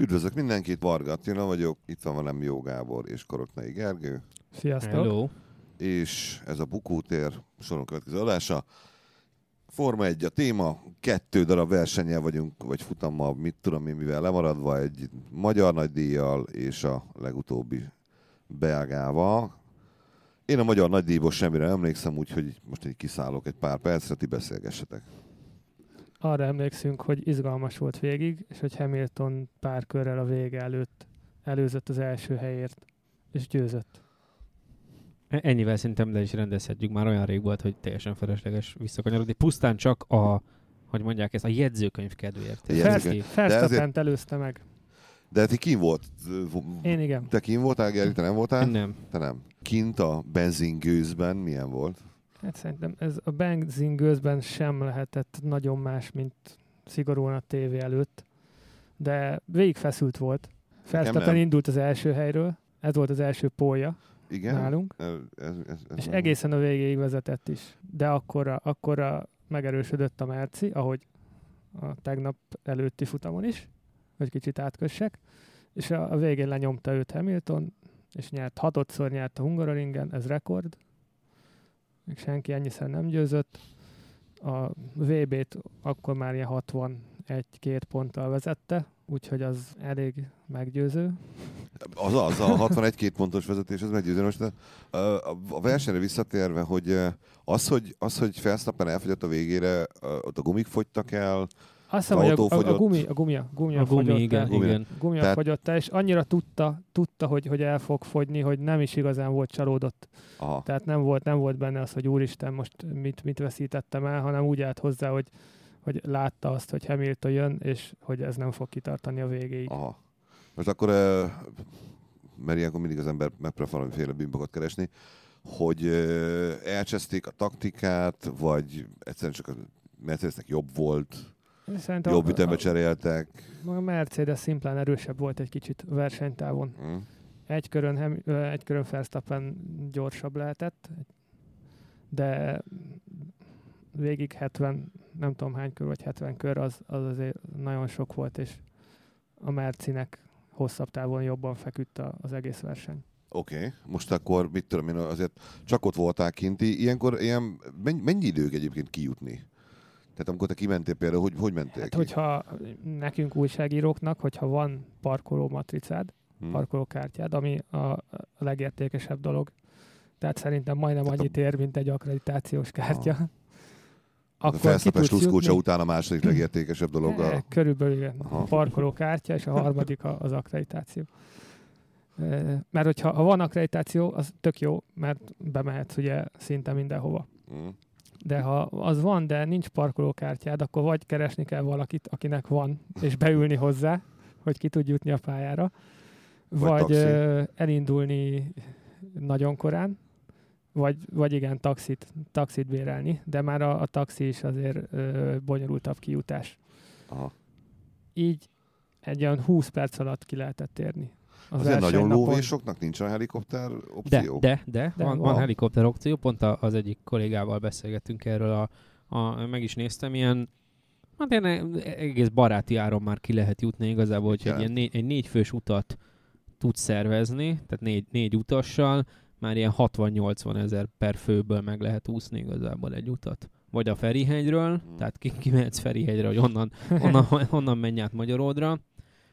Üdvözlök mindenkit, Varga Attila vagyok, itt van velem Jó Gábor és Koroknai Gergő, Sziasztok! Hello. és ez a Bukótér soron következő adása. Forma egy a téma, kettő darab versennyel vagyunk, vagy futammal, mit tudom én, mivel lemaradva, egy magyar nagydíjjal és a legutóbbi belgával. Én a magyar nagydíjból semmire nem emlékszem, úgyhogy most így kiszállok egy pár percre, ti beszélgessetek. Arra emlékszünk, hogy izgalmas volt végig, és hogy Hamilton pár körrel a vége előtt előzött az első helyért, és győzött. E- Ennyivel szerintem le is rendezhetjük. Már olyan rég volt, hogy teljesen felesleges visszakanyarodni. Pusztán csak a, hogy mondják ezt, a jegyzőkönyv kedvéért. A jegyzőkönyv. Ezt- Verstappen előzte meg. De ti kim volt? Én igen. Te kim voltál, Geri, te nem voltál? Nem. Te nem. Kint a benzingőzben milyen volt? Hát szerintem ez a benzingőzben sem lehetett nagyon más, mint szigorúan a tévé előtt, de végig feszült volt. Verstappen nem. indult az első helyről, ez volt az első pólja Igen? nálunk, ez, ez, ez és nem- egészen a végéig vezetett is. De akkora, akkora megerősödött a Merci, ahogy a tegnap előtti futamon is, hogy kicsit átkössek, és a, a végén lenyomta őt Hamilton, és nyert, hatodszor nyert a Hungaroringen, ez rekord, még senki ennyiszer nem győzött. A VB-t akkor már ilyen 61-2 ponttal vezette, úgyhogy az elég meggyőző. Az, az a 61 pontos vezetés, ez meggyőző. Most a, a, versenyre visszatérve, hogy az, hogy, az, hogy Verstappen elfogyott a végére, ott a gumik fogytak el, Azt hiszem, hogy a, a, a, gumi, a gumia, gumia A gumi, fogyott igen, el. Igen. gumia Tehát- fogyott el, és annyira tudta, tudta hogy, hogy el fog fogyni, hogy nem is igazán volt csalódott. aha, Tehát nem volt, nem volt benne az, hogy úristen, most mit, mit veszítettem el, hanem úgy állt hozzá, hogy, hogy látta azt, hogy Hamilton jön, és hogy ez nem fog kitartani a végéig. aha. Most akkor, mert ilyenkor mindig az ember megpróbál valamiféle bimbokat keresni, hogy elcseszték a taktikát, vagy egyszerűen csak a Mercedesnek jobb volt, Szerintem jobb ütembe cseréltek. a Mercedes szimplán erősebb volt egy kicsit versenytávon. Hm? Egy körön, egy körön Verstappen gyorsabb lehetett, de végig 70, nem tudom hány kör, vagy 70 kör, az, az azért nagyon sok volt, és a Mercinek hosszabb távon jobban feküdt a- az egész verseny. Oké, okay. most akkor mit tudom én, azért csak ott voltál kinti. Ilyenkor ilyen, mennyi, mennyi idők egyébként kijutni? Tehát amikor te kimentél például, hogy, hogy mentél Hát, ki? hogyha nekünk újságíróknak, hogyha van parkoló matricád, Hm. parkolókártyád, ami a, a legértékesebb dolog, tehát szerintem majdnem Tehát a- annyit ér, mint egy akkreditációs kártya. a Felszapes tudsz sluszkócsa jutni. után a második legértékesebb dolog Eh, a... Körülbelül igen. Aha. A parkolókártya, és a harmadik a- az akkreditáció. Eh, Mert hogyha ha van akkreditáció, az tök jó, mert bemehetsz ugye szinte mindenhova. Hm. De ha az van, de nincs parkolókártyád, akkor vagy keresni kell valakit, akinek van, és beülni hozzá, hogy ki tud jutni a pályára, Vagy vagy, ö, elindulni nagyon korán, vagy, vagy igen, taxit, taxit bérelni, de már a, a taxi is azért ö, bonyolultabb kijutás. Aha. Így egy olyan 20 perc alatt ki lehetett érni. Az Azért nagyon versenynapon. lóvésoknak nincs a helikopter De, opció? de, de, De van, van. van helikopter opció, pont az egyik kollégával beszélgettünk erről, a, a, meg is néztem, ilyen hát ilyen egész baráti áron már ki lehet jutni igazából, hogyha egy, ilyen négy, egy négyfős utat tudsz szervezni, tehát négy, négy utassal, már ilyen 60-80 ezer per főből meg lehet úszni igazából egy utat. Vagy a Ferihegyről, Hmm. tehát ki, kimehetsz Ferihegyre, hogy onnan, onnan, onnan menj át Magyaródra.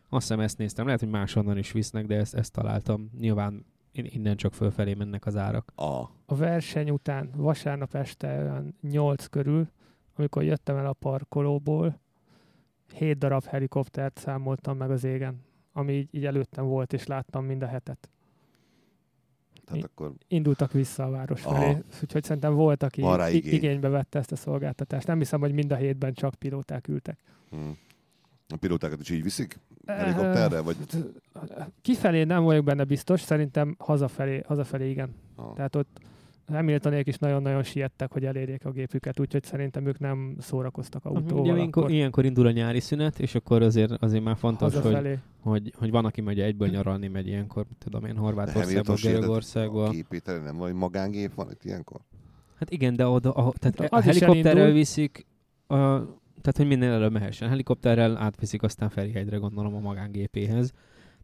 Azt hiszem ezt néztem, lehet, hogy máshonnan is visznek, de ezt, ezt találtam. Nyilván in- innen csak fölfelé mennek az árak. A. a verseny után vasárnap este olyan 8 körül, amikor jöttem el a parkolóból, 7 darab helikoptert számoltam meg az égen, ami így, így előttem volt, és láttam mind a hetet. Tehát akkor Indultak vissza a város Aha. felé, úgyhogy szerintem volt, aki igény. igénybe vette ezt a szolgáltatást. Nem hiszem, hogy mind a hétben csak pilóták ültek. hm. A pilótákat is így viszik helikopterre, vagy... Kifelé nem vagyok benne biztos, szerintem hazafelé, hazafelé igen. Ah. Tehát ott Hamiltonék is nagyon-nagyon siettek, hogy elérjék a gépüket, úgyhogy szerintem ők nem szórakoztak autóval. Ugye ilyenkor, akkor ilyenkor indul a nyári szünet, és akkor azért, azért már fontos, hogy, hazafelé. hogy, hogy van, aki megy egyből nyaralni, megy ilyenkor, tudom én, Horvátországba, Görögországba. A képételen nem van, hogy magángép van itt ilyenkor? Hát igen, de oda, a, tehát a is helikopterrel viszik, a, tehát hogy minél előbb mehessen. Helikopterrel átviszik aztán Ferihegyre gondolom a magángépéhez.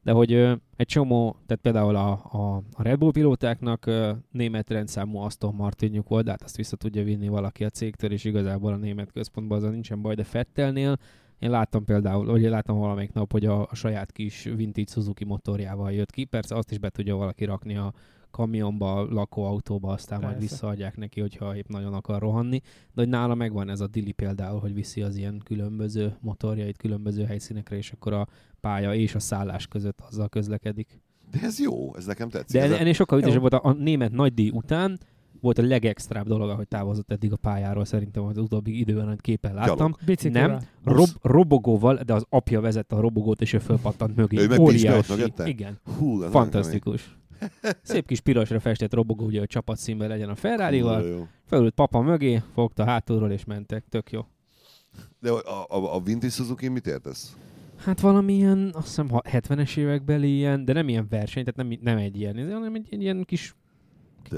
De hogy ö, egy csomó, tehát például a, a, a Red Bull pilótáknak ö, német rendszámú Aston Martinjuk volt, de hát azt vissza tudja vinni valaki a cégtől, és igazából a német központban azon nincsen baj, de Fettelnél én láttam például, én láttam valamelyik nap, hogy a, a saját kis vintage Suzuki motorjával jött ki. Persze azt is be tudja valaki rakni a kamionba, lakóautóba, aztán Persze. majd visszaadják neki, hogyha épp nagyon akar rohanni. De hogy nála megvan ez a Dili például, hogy viszi az ilyen különböző motorjait különböző helyszínekre, és akkor a pálya és a szállás között azzal közlekedik. De ez jó, ez nekem tetszik. De ez ennél sokkal ügyesebb volt a, a német nagydíj után, volt a legextrább dolog, ahogy távozott eddig a pályáról, szerintem az utóbbi időben, hogy képen láttam. Nem, rob, robogóval, de az apja vezette a robogót, és ő fölpattant mögé. Ő Óriási. Igen. Hú, Fantasztikus. Szép kis pirosra festett robogó, ugye, hogy csapatszínben legyen a Ferrari-val. Felült papa mögé, fogta hátulról, és mentek. Tök jó. De a, a, a Vintage Suzuki mit értesz? Hát valamilyen, azt hiszem 70-es évekbeli ilyen, de nem ilyen verseny, tehát nem, nem egy ilyen, hanem egy, egy ilyen kis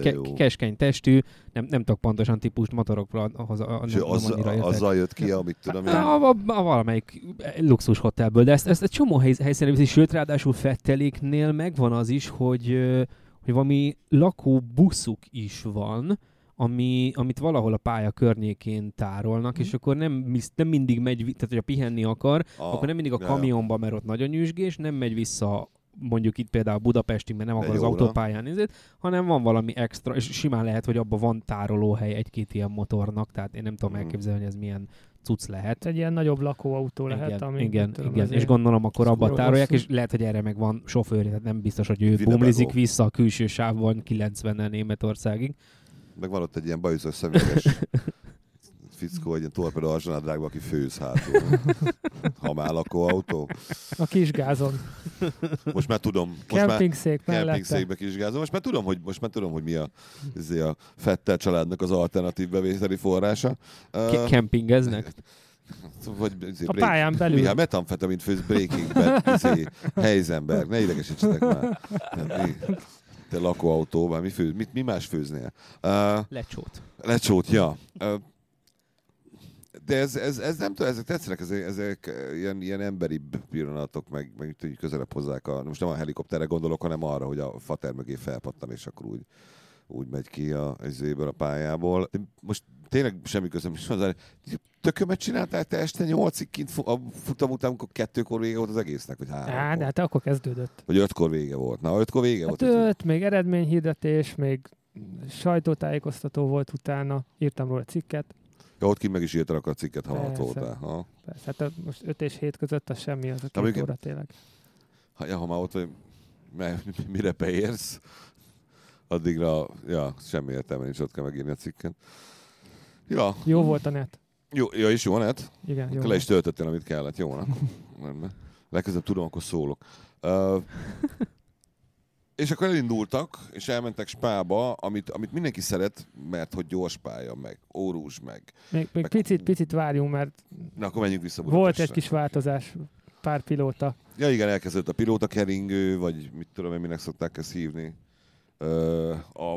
ke- keskeny testű, nem, nem tudok pontosan típust motorokra ahhoz a, a, nem, az, nem azzal jött ki, amit tudom én. A, a, a, valamelyik luxus hotelből, de ezt, ezt egy csomó hely, helyszínen viszi, sőt, ráadásul Fetteléknél megvan az is, hogy, hogy valami lakóbuszuk is van, ami, amit valahol a pálya környékén tárolnak, mm. és akkor nem, nem mindig megy, tehát hogyha pihenni akar, ah, akkor nem mindig a kamionba, mert ott nagyon nyüzsgés, nem megy vissza mondjuk itt például Budapestig, mert nem akar az autópályán nézni, hanem van valami extra, és simán lehet, hogy abban van tárolóhely egy-két ilyen motornak, tehát én nem tudom mm. elképzelni, hogy ez milyen cucc lehet. Egy ilyen nagyobb lakóautó lehet, igen, ami... Igen, tudom, igen. és gondolom akkor abba tárolják, és lehet, hogy erre meg van sofőr, tehát nem biztos, hogy ő bumlizik vissza a külső sávban 90-nel Németországig. Meg van ott egy ilyen bajuszos szemüveges fickó, egy ilyen torpedó alzsanadrágban, aki főz hátul. ha már lakóautó. A kisgázon. Most már tudom. Most Campingszék. Campingszékbe kisgázon. Most már tudom, hogy, most már tudom, hogy mi a, izé a Fettel családnak az alternatív bevételi forrása. Uh, Kempingeznek? Vagy, izé, a break, pályán belül. Mi, hát metamfetamin főz Breaking Bad, izé, Heisenberg, ne idegesítsetek már. Mi, te lakóautó, mi, főz, mit, mi más főznél? Uh, lecsót. Lecsót, ja. Uh, de ez, ez, ez nem tudom, ezek tetszenek, ezek, ezek ilyen, ilyen emberi pillanatok, meg, meg hogy közelebb hozzák a, most nem a helikopterre gondolok, hanem arra, hogy a fater mögé felpattan, és akkor úgy, úgy megy ki a, a pályából. De most tényleg semmi közöm is van, tökömet csináltál te este nyolcig kint a futam után, amikor kettőkor vége volt az egésznek, vagy három. Á, de hát akkor kezdődött. Vagy ötkor vége volt. Na, ötkor vége hát volt. Öt, még eredményhirdetés, még sajtótájékoztató volt utána, írtam róla cikket. Ja, ott ki meg is írtanak a cikket, ha ott voltál. Ha? Persze, hát most 5 és 7 között az semmi, az a két óra tényleg. Ha, ja, ha már ott vagy, mire beérsz, addigra, ja, semmi értelme nincs, ott kell megírni a cikket. Ja. Jó volt a net. Jó, ja, és jó a net? Igen, jó. Le is töltöttél, amit kellett. Jó, na. Legközelebb tudom, akkor szólok. Uh, és akkor elindultak, és elmentek Spába, amit, amit mindenki szeret, mert hogy gyors pálya, meg órus, meg... Még, meg... picit, picit várjunk, mert... Na, akkor menjünk vissza Budapestre. Volt egy kis változás, pár pilóta. Ja igen, elkezdődött a pilóta keringő, vagy mit tudom én, minek szokták ezt hívni. a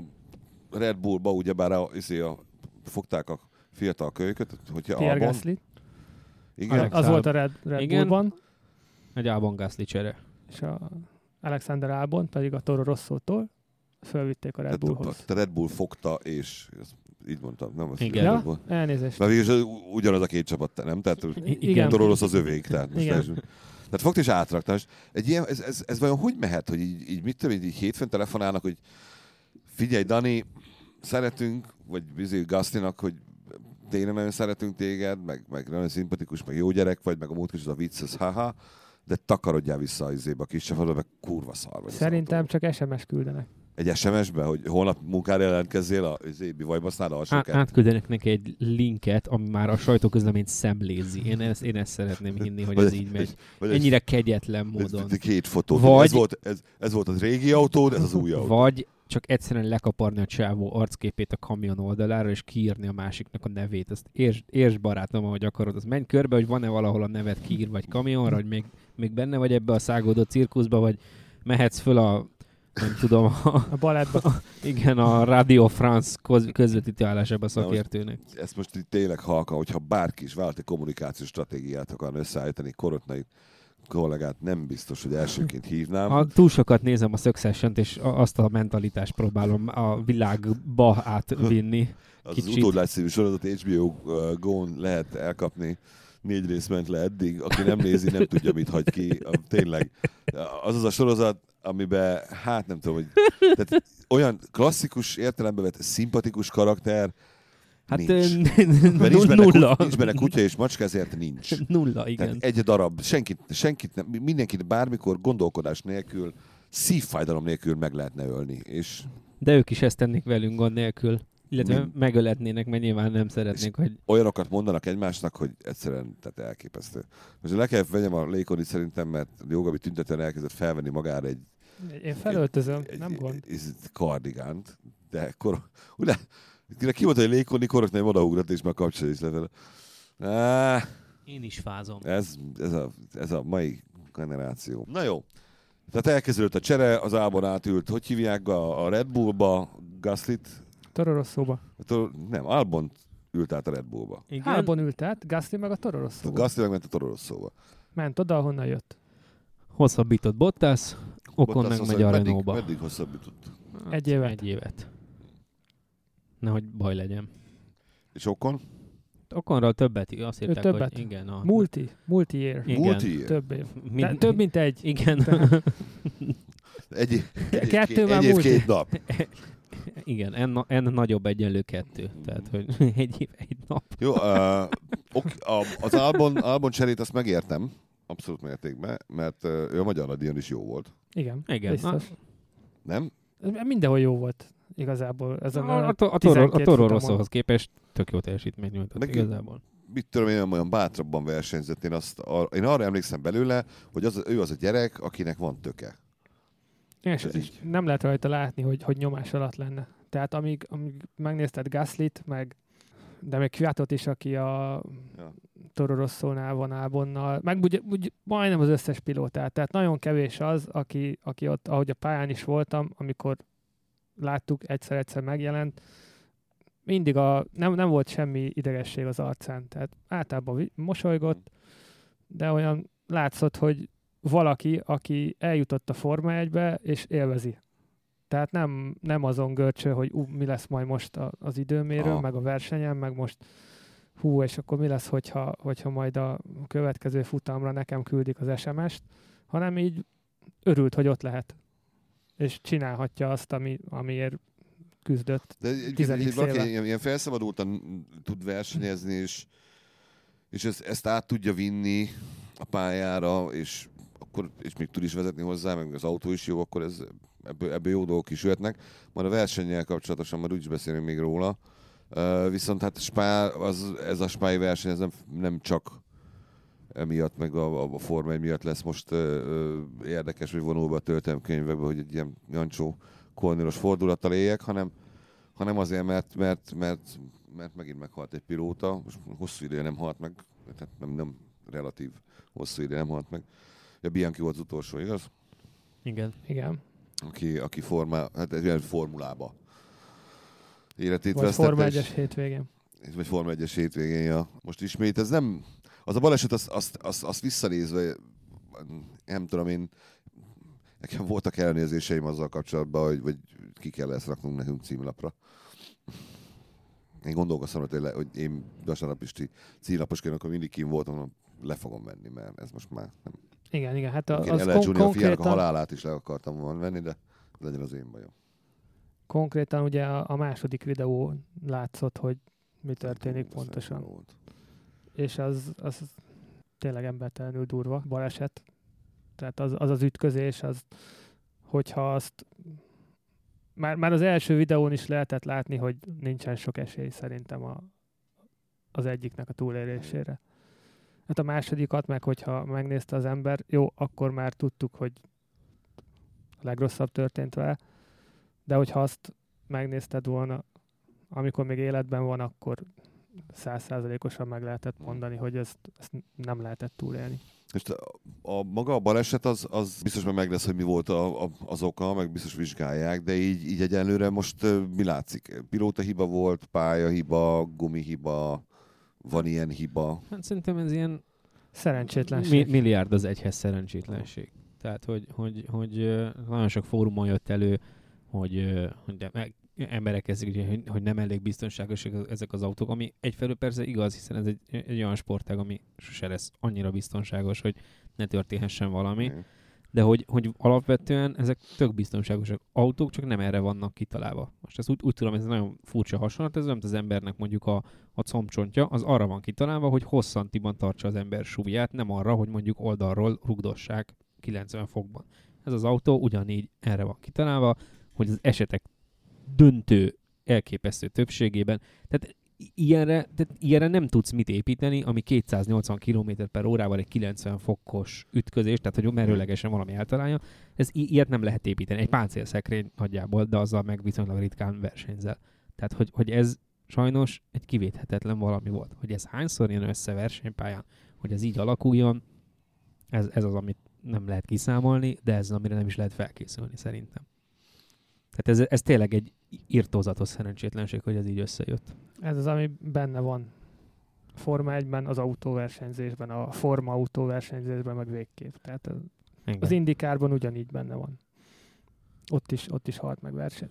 Red Bullba ugyebár a, izé a, fogták a fiatal kölyköt, hogyha Pierre Gasly. Igen. Az, az volt a Red, Red igen. Bullban. Egy Albon Gasly csere. És a Alexander Albon pedig a Toro Rosso-tól fölvitték a Red Bullhoz. A Red Bull fogta, és így mondtam, nem? Az Igen. Ja, Bull. elnézést. Mert végül ugyanaz a két csapat, nem? Tehát Igen. Toro Rosso az övék, tehát most Igen. Tehát fogta és átrakta. Egy ilyen, ez, ez, ez, vajon hogy mehet, hogy így, így mit tudom, így, így hétfőn telefonálnak, hogy figyelj, Dani, szeretünk, vagy bizony Gastinak, hogy tényleg nagyon szeretünk téged, meg, meg nagyon szimpatikus, meg jó gyerek vagy, meg a múltkor is az a vicc, az haha, de takarodjál vissza a izébe a kis csapatba, meg kurva szar vagy. Szerintem csak SMS küldenek. Egy SMS-be, hogy holnap munkára jelentkezzél a izébi vajbasznára a Á, Átküldenek neki egy linket, ami már a sajtóközleményt szemlézi. Én ezt, én ezt szeretném hinni, hogy ez így megy. Vagy Ennyire kegyetlen módon. Ez, két fotó. Vagy, ez, volt, ez, ez volt az régi autód, ez az új autó. Vagy csak egyszerűen lekaparni a csávó arcképét a kamion oldalára, és kiírni a másiknak a nevét. Ezt érts, érts barátom, ahogy akarod. Az menj körbe, hogy van-e valahol a nevet kiír, vagy kamionra, hogy még, még benne vagy ebbe a szágódó cirkuszba, vagy mehetsz föl a nem tudom, a, A balettban. igen, a Radio France köz, közvetítő állásában szakértőnek. Ezt most itt tényleg halka, hogyha bárki is vállalati kommunikációs stratégiát akar összeállítani, koronai kollégát nem biztos, hogy elsőként hívnám. Ha túl sokat nézem a succession és a- azt a mentalitást próbálom a világba átvinni. Az, az kicsit. utódlágyszerű sorozat HBO uh, Go-n lehet elkapni. Négy rész ment le eddig. Aki nem nézi, nem tudja, mit hagy ki. A, tényleg. Az az a sorozat, amiben, hát nem tudom, hogy tehát olyan klasszikus értelembe vett szimpatikus karakter, Hát Nincs. mert nincs benne, nulla. nincs benne kutya és macska, ezért nincs. Nulla, igen. Tehát egy darab, senkit, senkit nem, mindenkit bármikor gondolkodás nélkül, szívfájdalom nélkül meg lehetne ölni. És De ők is ezt tennék velünk gond nélkül. Illetve Mind. megöletnének, mert nyilván nem szeretnék, hogy olyanokat mondanak egymásnak, hogy egyszerűen tehát elképesztő. Most le kell vegyem a lékonit szerintem, mert Jogabi tüntetően elkezdett felvenni magára egy, Én felöltözöm, egy, nem gond. egy kardigánt, de kor, ugye, ki volt, hogy lékoni, korok nem odaugrat, és már kapcsolja is levele. Á, én is fázom. ez, ez, a, ez a mai generáció. Na jó. Tehát elkezdődött a csere, az Ábor átült, hogy hívják a a Red Bullba, Gaslit, Toro Rosszóba. nem, Albon ült át a Red Bullba. Igen. Hálban ült át, Gasly meg a Toro A Rosszóba. Gasly megment a Toro Rosszóba. Ment oda, ahonnan jött. Hosszabbított Bottas, Okon Bottas meg megy a meddig- Renault-ba. Meddig hosszabbított? Hát, Egy évet. Egy évet. Nehogy baj legyen. És Okon? Okonral többet, azt írták, többet? hogy igen. A, Multi, multi-year. Igen. Multi Több év. Mind- De, több, mint egy. Igen. Egy, egy, kettő már egy multi. két nap. Igen, n, n nagyobb egyenlő kettő. Tehát, hogy egy év, egy nap. Jó, uh, ok, a, az Albon, Albon cserét azt megértem, abszolút mértékben, mert uh, ő a magyar nagydíjon is jó volt. Igen, Igen. biztos. Nem? Mindenhol jó volt igazából. Ez A, a, a, a, 12 Toro, a Toro futamon. Rosszóhoz képest tök jó teljesítmény nyújtott Meg- igazából. Mit tudom én, olyan bátrabban versenyzett. Én, azt, ar, én arra emlékszem belőle, hogy az, ő az a gyerek, akinek van töke. És Ez így. nem lehet rajta látni, hogy, hogy nyomás alatt lenne. Tehát amíg, amíg megnézted Gaslit, meg de még Kviatot is, aki a Ja. Toro Rosszónál van Albonnal, meg úgy, úgy, majdnem az összes pilótát. Tehát nagyon kevés az, aki, aki ott, ahogy a pályán is voltam, amikor láttuk, egyszer-egyszer megjelent, mindig a, nem, nem volt semmi idegesség az arcán. Tehát általában mosolygott, de olyan látszott, hogy valaki, aki eljutott a Forma 1-be, és élvezi. Tehát nem, nem azon görcső, hogy ú, mi lesz majd most a, az időmérő, Aha. meg a versenyen, meg most hú, és akkor mi lesz, hogyha, hogyha majd a következő futamra nekem küldik az SMS-t, hanem így örült, hogy ott lehet. És csinálhatja azt, ami, amiért küzdött. De egy, egy, Tizedik egy, valaki ilyen, ilyen felszabadultan tud versenyezni, és, és ezt, ezt át tudja vinni a pályára, és akkor és még tud is vezetni hozzá, meg az autó is jó, akkor ez, ebből, ebből jó dolgok is jöhetnek. Majd a versennyel kapcsolatosan már úgyis beszélünk még róla. Uh, viszont hát Spá, az, ez a spái verseny ez nem, nem csak emiatt, meg a, a Forma 1 miatt lesz most uh, uh, érdekes, hogy vonulva a történelemkönyvekbe, hogy egy ilyen Jancsó kornélos fordulattal éljek, hanem, hanem azért, mert, mert, mert, mert megint meghalt egy pilóta, most hosszú ideje nem halt meg, tehát nem, nem relatív hosszú ideje nem halt meg. Ja, Bianchi volt az utolsó, igaz? Igen. Igen. Aki, aki formá, hát egy ilyen formulába életét Vagy vesztette. Forma és- 1-es hétvégén. vagy Forma 1-es hétvégén, ja. Most ismét, ez nem, az a baleset, azt, azt, azt, azt visszanézve, nem tudom én, nekem voltak elnézéseim azzal kapcsolatban, hogy, hogy ki kell ezt raknunk nekünk címlapra. Én gondolkoztam, hogy, tényleg, hogy én vasárnap isti címlaposként, akkor mindig kim voltam, le fogom venni, mert ez most már nem. Igen, igen. Hát a, Én az kon- Junior fiának a konkrétan, halálát is le akartam volna venni, de legyen az én bajom. konkrétan ugye a, a második videó látszott, hogy mi történik Ez pontosan. volt. És az, az tényleg embertelenül durva baleset. Tehát az az, az ütközés, az, hogyha azt már, már az első videón is lehetett látni, hogy nincsen sok esély szerintem a, az egyiknek a túlélésére. Hát a másodikat meg, hogyha megnézte az ember, jó, akkor már tudtuk, hogy a legrosszabb történt vele, de hogyha azt megnézted volna, amikor még életben van, akkor százszázalékosan meg lehetett mondani, hogy ezt, ezt nem lehetett túlélni. És a, a maga a baleset az, az biztos meg meg lesz, hogy mi volt a, a, az oka, meg biztos vizsgálják, de így, így egyenlőre most mi látszik? Pilóta hiba volt, pályahiba, gumihiba, van ilyen hiba? Hát szerintem ez ilyen szerencsétlenség. Mi, milliárd az egyhez szerencsétlenség. Tehát, hogy, hogy, hogy nagyon sok fórumon jött elő, hogy, hogy meg, emberek kezdik, hogy, hogy nem elég biztonságosak ezek az autók, ami egyfelől persze igaz, hiszen ez egy, egy olyan sportág, ami sose lesz annyira biztonságos, hogy ne történhessen valami. Mm. De hogy, hogy alapvetően ezek tök biztonságosak autók, csak nem erre vannak kitalálva. Most ezt úgy, úgy tudom, ez nagyon furcsa hasonlat, ez nem az embernek mondjuk a, a combcsontja, az arra van kitalálva, hogy hosszantiban tartsa az ember súlyát, nem arra, hogy mondjuk oldalról rugdossák 90 fokban. Ez az autó ugyanígy erre van kitalálva, hogy az esetek döntő, elképesztő többségében. Tehát ilyenre, tehát ilyenre nem tudsz mit építeni, ami 280 km per órával egy 90 fokos ütközés, tehát hogy merőlegesen valami eltalálja. Ez i- ilyet nem lehet építeni. Egy páncélszekrény nagyjából, de azzal meg viszonylag ritkán versenyzel. Tehát, hogy, hogy ez sajnos egy kivéthetetlen valami volt. Hogy ez hányszor jön össze versenypályán, hogy ez így alakuljon, ez, ez az, amit nem lehet kiszámolni, de ez az, amire nem is lehet felkészülni szerintem. Tehát ez, ez tényleg egy írtózatos szerencsétlenség, hogy ez így összejött. Ez az, ami benne van Forma 1-ben, az autóversenyzésben, a Forma autóversenyzésben, meg végképp. Tehát az, az indikárban ugyanígy benne van. Ott is, ott is halt meg verseny.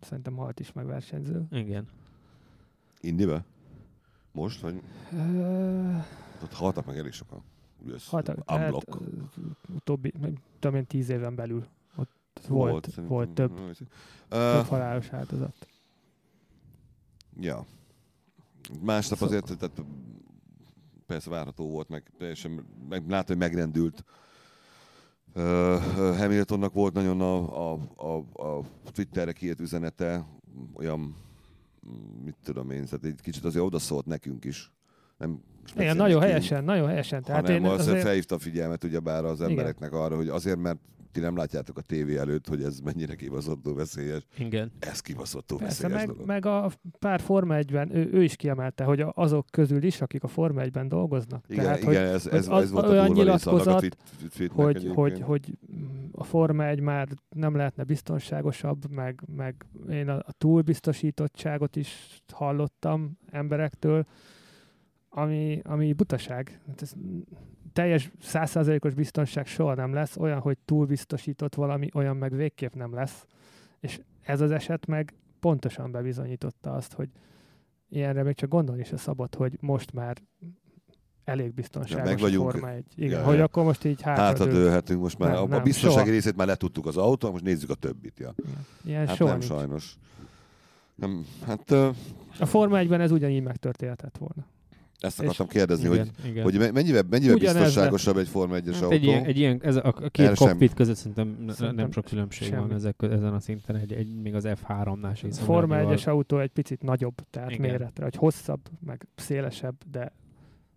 Szerintem halt is meg versenyző. Igen. Indibe? Most, vagy? Uh, ott haltak meg elég sokan. Haltak, tehát, utóbbi, tudom én, tíz éven belül volt, volt, volt több, uh, több halálos áldozat. Ja. Másnap szóval. azért, tehát persze várható volt, meg teljesen, meg látom, hogy megrendült. Uh, Hamiltonnak volt nagyon a, a, a, a Twitterre kiírt üzenete, olyan, mit tudom én, tehát egy kicsit azért odaszólt nekünk is. Nem igen, nagyon helyesen, nagyon helyesen. Tehát hanem én azért felhívta a figyelmet ugyebár az embereknek Igen. arra, hogy azért, mert ti nem látjátok a tévé előtt, hogy ez mennyire kibaszottul veszélyes. Igen. Ez kibaszottul Persze, veszélyes meg, meg a pár Forma 1-ben, ő, ő, is kiemelte, hogy azok közül is, akik a Forma 1-ben dolgoznak. Igen, Tehát, igen hogy, ez, ez, az, ez volt olyan a nyilatkozat, a hogy, hogy, hogy a Forma 1 már nem lehetne biztonságosabb, meg, meg én a, a túlbiztosítottságot is hallottam emberektől, ami, ami butaság. Hát ez teljes százszázalékos biztonság soha nem lesz, olyan, hogy túlbiztosított valami, olyan meg végképp nem lesz. És ez az eset meg pontosan bebizonyította azt, hogy ilyenre még csak gondolni a szabad, hogy most már elég biztonságos ja, meg vagyunk, forma egy. Igen, ja, hogy ja. akkor most így hátradőlhetünk. most már nem, a, nem, a biztonsági soha. részét már letudtuk az autó, most nézzük a többit. Ja. Ilyen hát soha nem nincs. sajnos. Nem, hát, uh, a Forma 1-ben ez ugyanígy megtörténhetett volna. Ezt akartam kérdezni, igen, hogy, igen. hogy mennyivel, mennyivel biztonságosabb egy Forma 1-es hát autó? Egy ilyen, egy ilyen ez a, a két El cockpit sem. között szerintem, szerintem nem sok különbség semmi. van ezek, ezen a szinten, egy, egy, még az F3-nál sem. A Forma 1-es autó egy picit nagyobb, tehát igen. méretre, hogy hosszabb, meg szélesebb, de,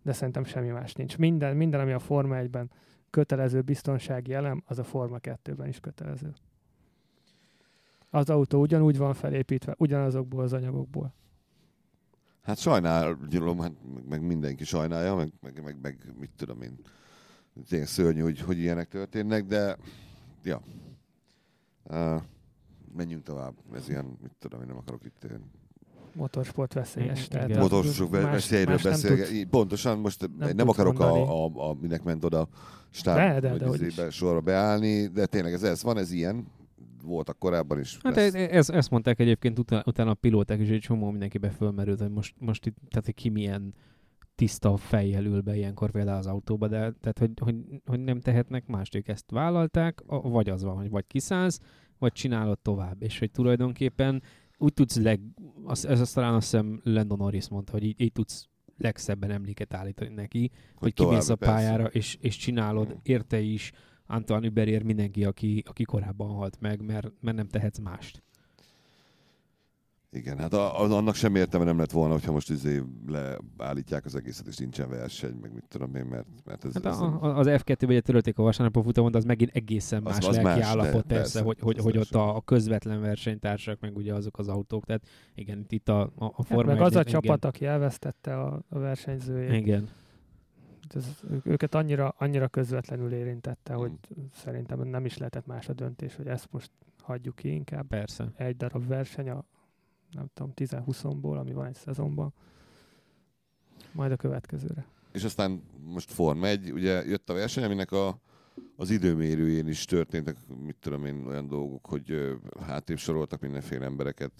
de szerintem semmi más nincs. Minden, minden, ami a Forma 1-ben kötelező biztonsági elem, az a Forma 2-ben is kötelező. Az autó ugyanúgy van felépítve, ugyanazokból az anyagokból. Hát sajnálom, hát meg mindenki sajnálja, meg, meg, meg, meg mit tudom én. Tényleg szörnyű, hogy, hogy ilyenek történnek, de ja. Uh, menjünk tovább. Ez ilyen, mit tudom én, nem akarok itt motorsport veszélyes. Tehát Motorsport veszélyről beszélgetni. Pontosan, most nem, nem akarok a, a, a, minek ment oda stáb, de, de, de, sorra beállni, de tényleg ez, ez van, ez ilyen, voltak korábban is. Hát ez, ez, ezt mondták egyébként utána, utána a pilóták is, egy csomó mindenkibe fölmerült, hogy most, most itt, tehát ki milyen tiszta fejjel ül be ilyenkor például az autóba, de tehát, hogy, hogy, hogy nem tehetnek mást, ők ezt vállalták, vagy az van, hogy vagy kiszállsz, vagy csinálod tovább, és hogy tulajdonképpen úgy tudsz leg, az, ez azt talán azt hiszem Landon Norris mondta, hogy így, így tudsz legszebben emléket állítani neki, hogy, hogy kimész a pályára, és, és csinálod, hmm. érte is, Antoine Huberier mindenki, aki, aki korábban halt meg, mert, mert nem tehetsz mást. Igen, hát a, annak sem értem, nem lett volna, hogyha most izé leállítják az egészet, és nincsen verseny, meg mit tudom én, mert, mert ez... Hát ez a, a, az F2-ben ugye törölték a vasárnapon futamon, de az megint egészen más az, az lelki más, állapot, persze, persze, hogy, hogy, hogy ott a, a közvetlen versenytársak, meg ugye azok az autók, tehát igen, itt a, a, a forma hát meg az a igen. csapat, aki elvesztette a, a versenyzőjét. Igen Ez, őket annyira, annyira közvetlenül érintette, hogy szerintem nem is lehetett más a döntés, hogy ezt most hagyjuk ki inkább. Persze. Egy darab verseny a nem tudom, 10-20-ból, ami van egy szezonban. Majd a következőre. És aztán most Form 1, ugye jött a verseny, aminek a, az időmérőjén is történtek, mit tudom én, olyan dolgok, hogy hátrébb soroltak mindenféle embereket.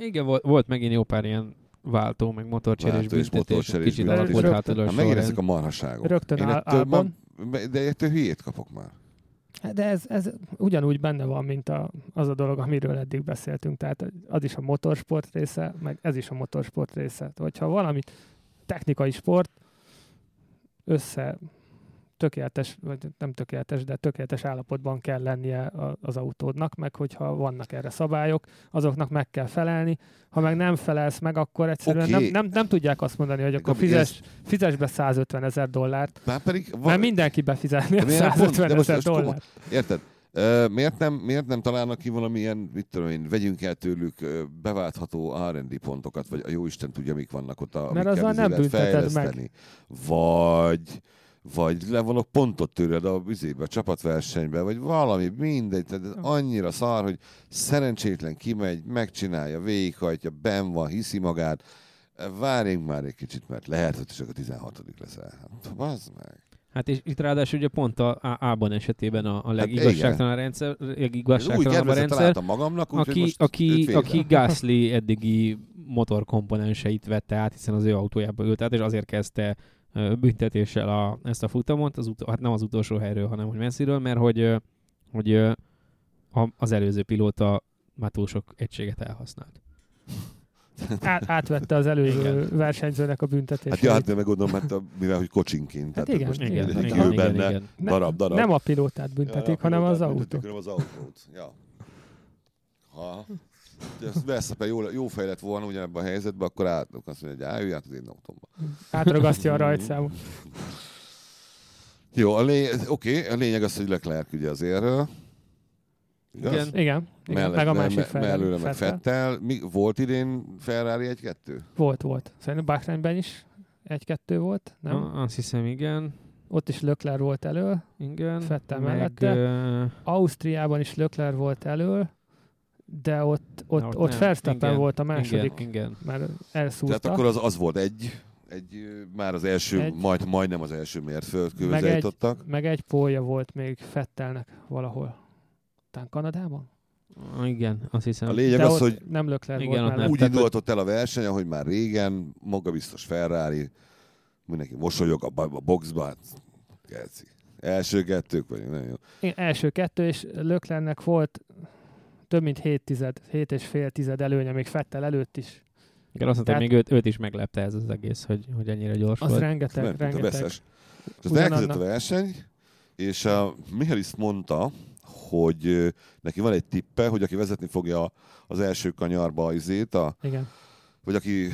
Igen, volt, volt megint jó pár ilyen váltó, meg motorcserés Váltó és motorcserés kicsit alakult hátul a megint ezek a marhaságok. Rögtön Én ettől ma- De ettől hülyét kapok már. Hát De ez, ez ugyanúgy benne van, mint a, az a dolog, amiről eddig beszéltünk. Tehát az is a motorsport része, meg ez is a motorsport része. Tehát, Hogyha valami technikai sport össze tökéletes, vagy nem tökéletes, de tökéletes állapotban kell lennie a- az autódnak, meg hogyha vannak erre szabályok, azoknak meg kell felelni. Ha meg nem felelsz meg, akkor egyszerűen Oké. nem, nem, nem tudják azt mondani, hogy akkor fizes, fizes be 150 ezer dollárt, Már pedig... mert mindenki befizetni a De miért pont- 150 de most- ezer dollárt. Érted? Miért, nem, miért nem találnak ki valamilyen, mit tudom én, vegyünk el tőlük beváltható R&D pontokat, vagy a jó Isten tudja, mik vannak ott, amikkel azzal izé nem bünteted meg. fejleszteni. Vagy, vagy levonok pontot tőled a vizébe, a csapatversenybe, vagy valami, mindegy. Tehát ez annyira szar, hogy szerencsétlen kimegy, megcsinálja, végighajtja, ben van, hiszi magát. Várjunk már egy kicsit, mert lehet, hogy csak a 16 leszel. Hát, bazd meg. Hát és itt ráadásul ugye pont a Ában esetében a, a Hát legigazságtalan rendszer, legigazságtalanabb a rendszer, magamnak, aki, aki, aki. Gasly eddigi motorkomponenseit vette át, hiszen az ő autójába ült át, és azért kezdte büntetéssel a, ezt a futamot, az ut- hát nem az utolsó helyről, hanem hogy messziről, mert hogy, hogy a, az előző pilóta már túl sok egységet elhasznált. át, átvette az előző Igen. versenyzőnek a büntetését. Hát ja, hát meg gondolom, hát a, mivel hogy kocsinként. Hát igen, most igen, igen, igen, benne, Ne- darab, darab. Nem a pilótát büntetik, Ja, hanem az pilótát autót. büntetik, hanem az autót. Ja. Ha ez Verstappen jó, jó fej lett volna ugyanebben a helyzetben, akkor át, akkor azt mondja, hogy állj át az én autómba. Átragasztja a rajtszámot. Jó, a lény, oké, a lényeg az, hogy Leclerc ugye az érről. Igaz? Igen. Igen, Mellett, meg a másik me- fel. mellőle meg Fettel. Mi, volt idén Ferrari 1-2? Volt, volt. Szerintem Bahreinben is egy-kettő volt, nem? A, azt hiszem, igen. Ott is Lökler volt elő, Igen. Vettel meg, mellette. ö, Ausztriában is Lökler volt elő, de ott, ott, Na, ott, ott ott. Verstappen volt a második, Igen, igen. mert elszúrta. Tehát akkor az, az volt egy, egy már az első, Egy. majd, majdnem az első mérföldkőhöz Meg egy-. Meg egy pólja volt még Fettelnek valahol. Talán Kanadában? Igen, azt hiszem. A lényeg De az, ott hogy nem Lökler Igen, volt ott nem. úgy tehát, indultott el a verseny, ahogy már régen, magabiztos Ferrari, mindenki mosolyog a, a boxba, hát, geci. Első kettők vagyunk, nagyon jó. Igen, első kettő, és Löklernek volt több mint 7 tized, 7 és fél tized előnye, még Fettel előtt is. Igen, azt mondta, hogy Tehát- még őt, őt is meglepte ez az egész, hogy, hogy ennyire gyors Az volt. rengeteg, Ment, mint a rengeteg. veszes. És elkezdett a verseny, és a Michaelis mondta, hogy ö, neki van egy tippe, hogy aki vezetni fogja az első kanyarba izét, a, Igen. vagy aki... ö,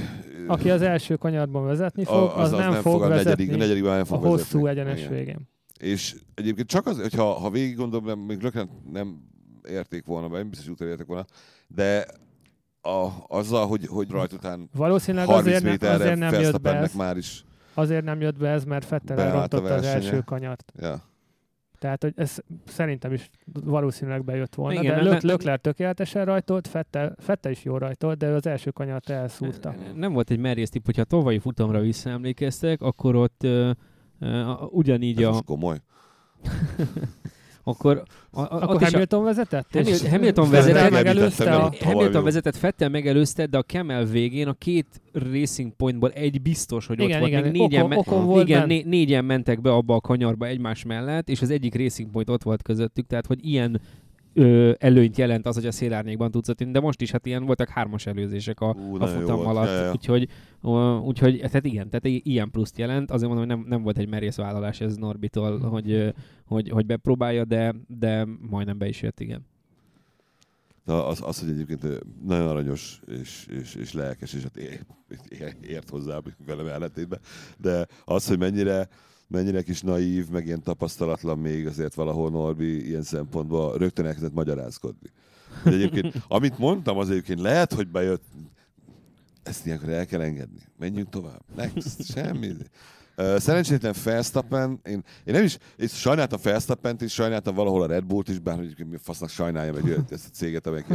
Aki az első kanyarban vezetni a- fog, az, nem, fog a vezetni negyedik, a negyedikben nem a fog hosszú vezetni. egyenes Igen. végén. És egyébként csak az, hogyha ha végig gondolom, nem, még Löklen nem érték volna be, nem biztos, hogy utolérték volna, de a, azzal, hogy, hogy rajt után Valószínűleg 30 azért, ne, méterre azért nem jött be ez, már is. azért nem jött be ez, mert Fettel elrontotta az első kanyart. Ja. Tehát, hogy ez szerintem is valószínűleg bejött volna. Igen, de ne- Lök, ne- Lökler tökéletesen rajtolt, Fettel, Fettel is jó rajtolt, de az első kanyart elszúrta. Nem volt egy merész tipp, hogyha a tavalyi futamra visszaemlékeztek, akkor ott ö, a- ugyanígy Ez a... komoly. Akkor, a, a, Akkor is a- Hamilton vezetett? és Hamilton- Hamilton vezetett, megelőzte a... Hamilton vezetett, Fettel megelőzte, de a Kemel végén a két Racing Pointból egy biztos, hogy Igen, ott volt. igen, Még négyen, Ocon- me- Ocon volt igen, né- négyen mentek be abba a kanyarba egymás mellett, és az egyik Racing Point ott volt közöttük, tehát hogy ilyen ö, előnyt jelent az, hogy a szélárnyékban tudsz ott, de most is hát ilyen voltak hármas előzések a, Ú, a jó futam alatt, Ja, ja. úgyhogy, ö, úgyhogy tehát igen, tehát ilyen pluszt jelent. Azért mondom, hogy nem, nem volt egy merész vállalás ez Norbitól, hogy, ö, hogy, hogy bepróbálja, de, de majdnem be is jött, igen. De az, az, hogy egyébként nagyon aranyos és, és, és lelkes, és hát ért hozzá velem ellentétben, de az, hogy mennyire, mennyire kis naív, meg ilyen tapasztalatlan még azért valahol Norbi ilyen szempontból rögtön elkezdett magyarázkodni. De egyébként, amit mondtam, az egyébként lehet, hogy bejött, ezt ilyenkor el kell engedni. Menjünk tovább. Next. Semmi. Szerencsétlen Felsztappen, én, én nem is, én sajnáltam Felsztappent is, sajnáltam valahol a Red Bullt is, bár hogy mi fasznak sajnáljam egy ezt a céget, amelyik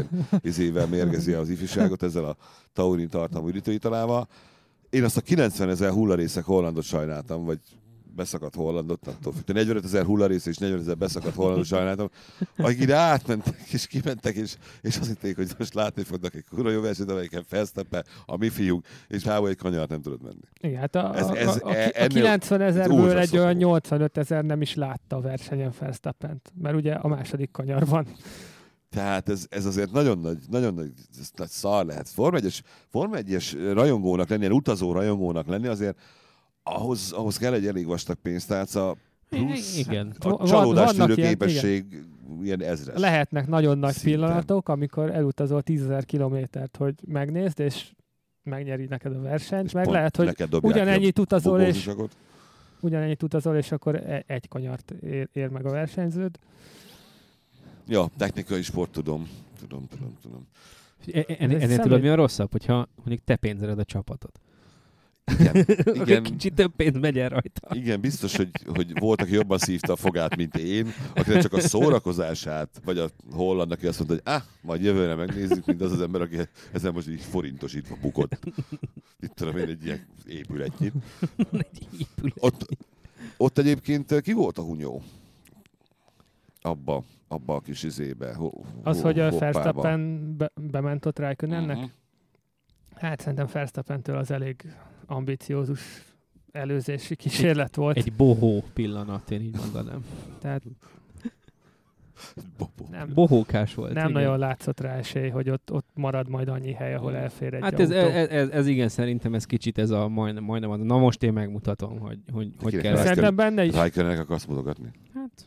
izével mérgezi az ifjúságot ezzel a taurin tartalmú üdítőitalával. Én azt a 90 ezer hullarészek Hollandot sajnáltam, vagy beszakadt Hollandot, attól függ. 45 ezer hullarész és 40 ezer beszakadt Hollandot sajnáltam, akik ide átmentek és kimentek, és, és azt hitték, hogy most látni fognak egy kurva jó versenyt, amelyiken felszteppe a mi fiúk, és hába egy kanyart nem tudod menni. Igen, hát a, ez, ez, a, a, a 90 ezerből egy olyan 85 ezer nem is látta a versenyen Felsztappent, mert ugye a második kanyar van. Tehát ez, ez azért nagyon nagy, nagyon nagy, ez nagy szar lehet. Forma 1 Forma 1 rajongónak lenni, ilyen utazó rajongónak lenni azért ahhoz, ahhoz kell egy elég vastag pénztárca, plusz igen. a csalódás tűrő képesség ilyen, ilyen ezres. Lehetnek nagyon nagy Szinten. pillanatok, amikor elutazol 10.000 kilométert, hogy megnézd, és megnyeri neked a versenyt, és meg lehet, hogy ugyanennyit utazol, és ugyanennyit utazol, és akkor e- egy kanyart ér, ér meg a versenyződ. Ja, technikai sport tudom. Tudom, tudom, tudom. Ennél, ennél tudod, mi a rosszabb, hogyha mondjuk te pénzed a csapatot. Igen, igen. Kicsit több pénz megy el rajta. Igen, biztos, hogy, hogy volt, aki jobban szívta a fogát, mint én, aki csak a szórakozását, vagy a hollandnak, aki azt mondta, hogy ah, majd jövőre megnézzük, mint az az ember, aki ezen most így forintosítva bukott. Itt tudom én egy ilyen épületnyit. egy épület. Ott, ott egyébként ki volt a hunyó? Abba, abba a kis izébe. Ho, az, hogy a Verstappen be, bement ott Rijkönennek? Uh-huh. Hát szerintem Verstappentől az elég ambiciózus előzési kísérlet volt. Egy bohó pillanat, én így mondanám. Tehát nem, bohókás volt. Nem igen. nagyon látszott rá esély, hogy ott, ott marad majd annyi hely, ahol elfér egy Hát ez, ez, ez, ez, igen, szerintem ez kicsit ez a majdnem, majdnem az. Na most én megmutatom, hogy hogy, hogy kell. Szerintem benne is. Raikkonennek akarsz mutogatni?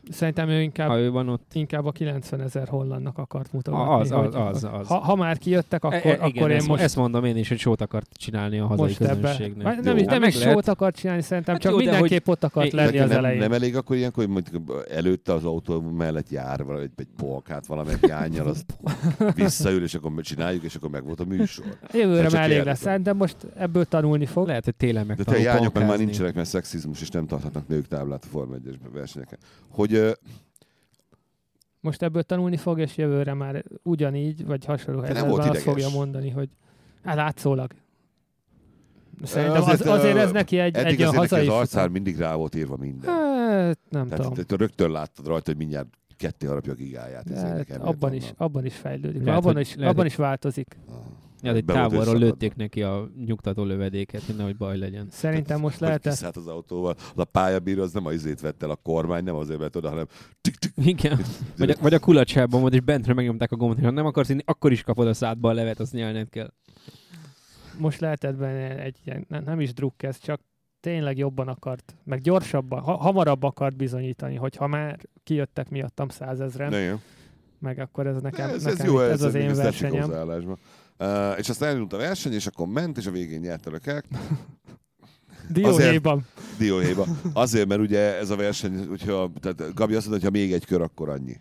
Hát szerintem ő inkább, ha ő van ott. inkább a 90 ezer hollandnak akart mutogatni. Az, az, az, az. Ha, ha, már kijöttek, akkor, e, e, igen, akkor én ezt, most... Ezt mondom én is, hogy sót akart csinálni a hazai közönségnek. Hát nem, is, nem is sót akart csinálni, szerintem, hát csak mindenképp ott akart lenni az elején. Nem elég akkor ilyenkor, hogy előtte az autó mellett jár, vagy egy polkát valamelyik jányjal, az visszaül, és akkor csináljuk, és akkor meg volt a műsor. Jövőre már elég lesz, de most ebből tanulni fog. Lehet, hogy télen meg De te jányok már nincsenek, mert szexizmus, és nem tarthatnak nők táblát a Forma 1 versenyeken. Hogy most ebből tanulni fog, és jövőre már ugyanígy, vagy hasonló helyzetben azt fogja mondani, hogy hát látszólag. Szerintem azért, az, azért ez neki egy, egy olyan hazai... az arcár mindig rá volt írva minden. Hát, nem Tehát tudom. Te rögtön láttad rajta, hogy mindjárt ketté harapja a gigáját. Hát, abban, is, abban is fejlődik. Lehet, abban, is, lehet, abban is változik. Ah. Ja, egy távolról lőtték neki a nyugtató lövedéket, hogy nehogy baj legyen. Szerintem most lehet ezt... az autóval. Az a pályabíró az nem az izét vett el a kormány, nem azért vett oda, hanem tik, tik. Igen. Vagy a, vagy a kulacsában volt, és bentről megnyomták a gombot, hogy ha nem akarsz inni, akkor is kapod a szádba a levet, azt nyelned kell. Most lehetett benne egy ilyen, nem is druk ez, csak tényleg jobban akart, meg gyorsabban, ha, hamarabb akart bizonyítani, hogy ha már kijöttek miattam százezren, meg akkor ez nekem, ez, nekem ez, jó, ez, ez az én versenyem. Uh, és aztán elindult a verseny, és akkor ment, és a végén nyert el a kek. Dióhéjban. Dióhéjban. Azért, mert ugye ez a verseny, hogyha, tehát Gabi azt mondta, hogy ha még egy kör, akkor annyi.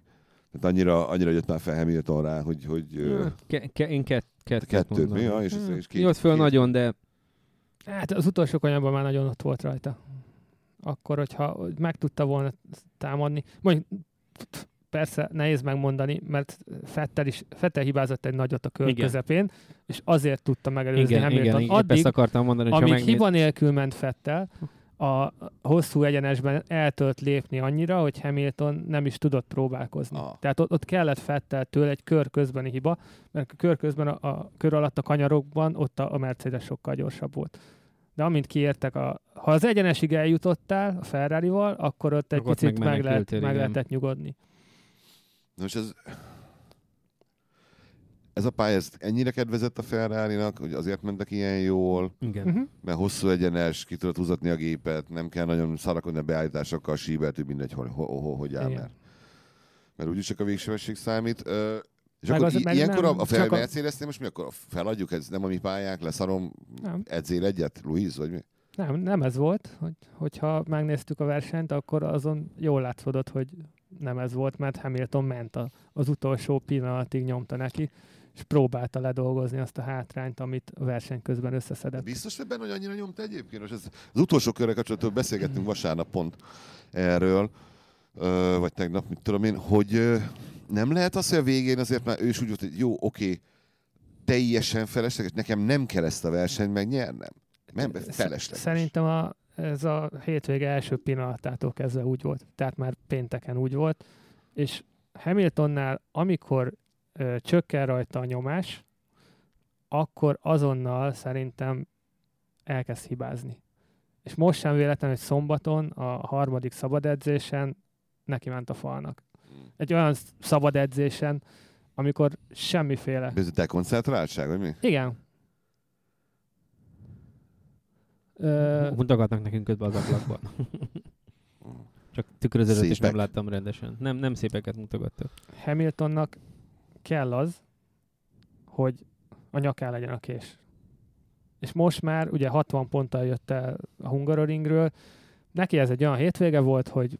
Tehát annyira, annyira jött már fel Hamilton rá, hogy... hogy ke, ke, én kett, kettőt, kettőt mi? Ja, és, hmm. és két, Jött föl két. nagyon, de... Hát az utolsó kanyarban már nagyon ott volt rajta. Akkor, hogyha meg tudta volna támadni, mondjuk persze nehéz megmondani, mert Fettel, is, Fettel hibázott egy nagyot a kör igen. közepén, és azért tudta megelőzni igen, Hamilton. Igen, igen, Addig, ezt akartam mondani, hogy amíg megnéz... hiba nélkül ment Fettel, a hosszú egyenesben el tudott lépni annyira, hogy Hamilton nem is tudott próbálkozni. Ah. Tehát ott, ott kellett Fetteltől egy kör közbeni hiba, mert a kör közben a, a kör alatt a kanyarokban ott a, a Mercedes sokkal gyorsabb volt. De amint kiértek, a, ha az egyenesig eljutottál a Ferrari-val, akkor ott egy akkor picit meg, meg, lehet, meg lehetett nyugodni. Most ez, ez a pálya ez ennyire kedvezett a ferrari hogy azért mentek ilyen jól, Igen. Uh-huh. mert hosszú egyenes, ki tudod húzatni a gépet, nem kell nagyon szarakodni a beállításokkal, síbelt, mindegy, hogy, hogy, hogy áll, mert, mert úgyis csak a végsebesség számít. És meg akkor az, meg ilyenkor nem, a, a fel, a... mercedes most mi akkor feladjuk, ez nem a mi pályák, leszarom, nem. edzél egyet, Louise, vagy mi? Nem, nem ez volt, hogy, hogyha megnéztük a versenyt, akkor azon jól látszódott, hogy nem ez volt, mert Hamilton ment a, az utolsó pillanatig nyomta neki, és próbálta ledolgozni azt a hátrányt, amit a verseny közben összeszedett. Biztos, benne, hogy annyira nyomta egyébként? Most ez, az utolsó körre kapcsolatban beszélgettünk vasárnap pont erről, vagy tegnap, mit tudom én, hogy nem lehet az, hogy a végén azért már ő is úgy volt, hogy jó, oké, teljesen felesleges, nekem nem kell ezt a versenyt megnyernem. Nem, felesleges. Szerintem a, ez a hétvége első pillanatától kezdve úgy volt. Tehát már pénteken úgy volt. És Hamiltonnál, amikor ö, csökken rajta a nyomás, akkor azonnal szerintem elkezd hibázni. És most sem véletlen, hogy szombaton a harmadik szabad edzésen neki ment a falnak. Egy olyan szabad edzésen, amikor semmiféle... Ez a dekoncentráltság, vagy mi? Igen. Ö... Mutogatnak nekünk közben az ablakban. Csak tükröződött, és nem láttam rendesen. Nem, nem szépeket mutogattak. Hamiltonnak kell az, hogy a nyaká legyen a kés. És most már ugye 60 ponttal jött el a Hungaroringről. Neki ez egy olyan hétvége volt, hogy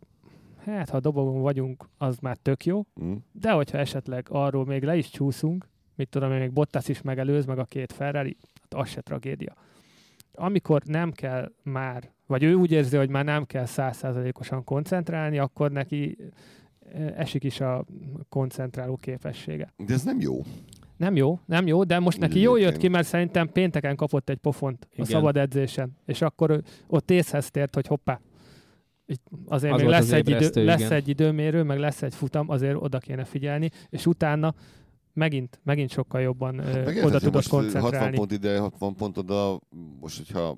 hát ha dobogon vagyunk, az már tök jó, mm. de hogyha esetleg arról még le is csúszunk, mit tudom én, még Bottas is megelőz, meg a két Ferrari, hát az se tragédia. Amikor nem kell már, vagy ő úgy érzi, hogy már nem kell százszázalékosan koncentrálni, akkor neki eh, esik is a koncentráló képessége. De ez nem jó. Nem jó, nem jó, de most neki jó jött ki, mert szerintem pénteken kapott egy pofont Igen. a szabad edzésen, és akkor ott észhez tért, hogy hoppá, azért az még lesz, az egy idő, lesz egy időmérő, meg lesz egy futam, azért oda kéne figyelni, és utána megint, megint sokkal jobban hát ö, oda tudod koncentrálni. 60 pont ide, 60 pont oda, most hogyha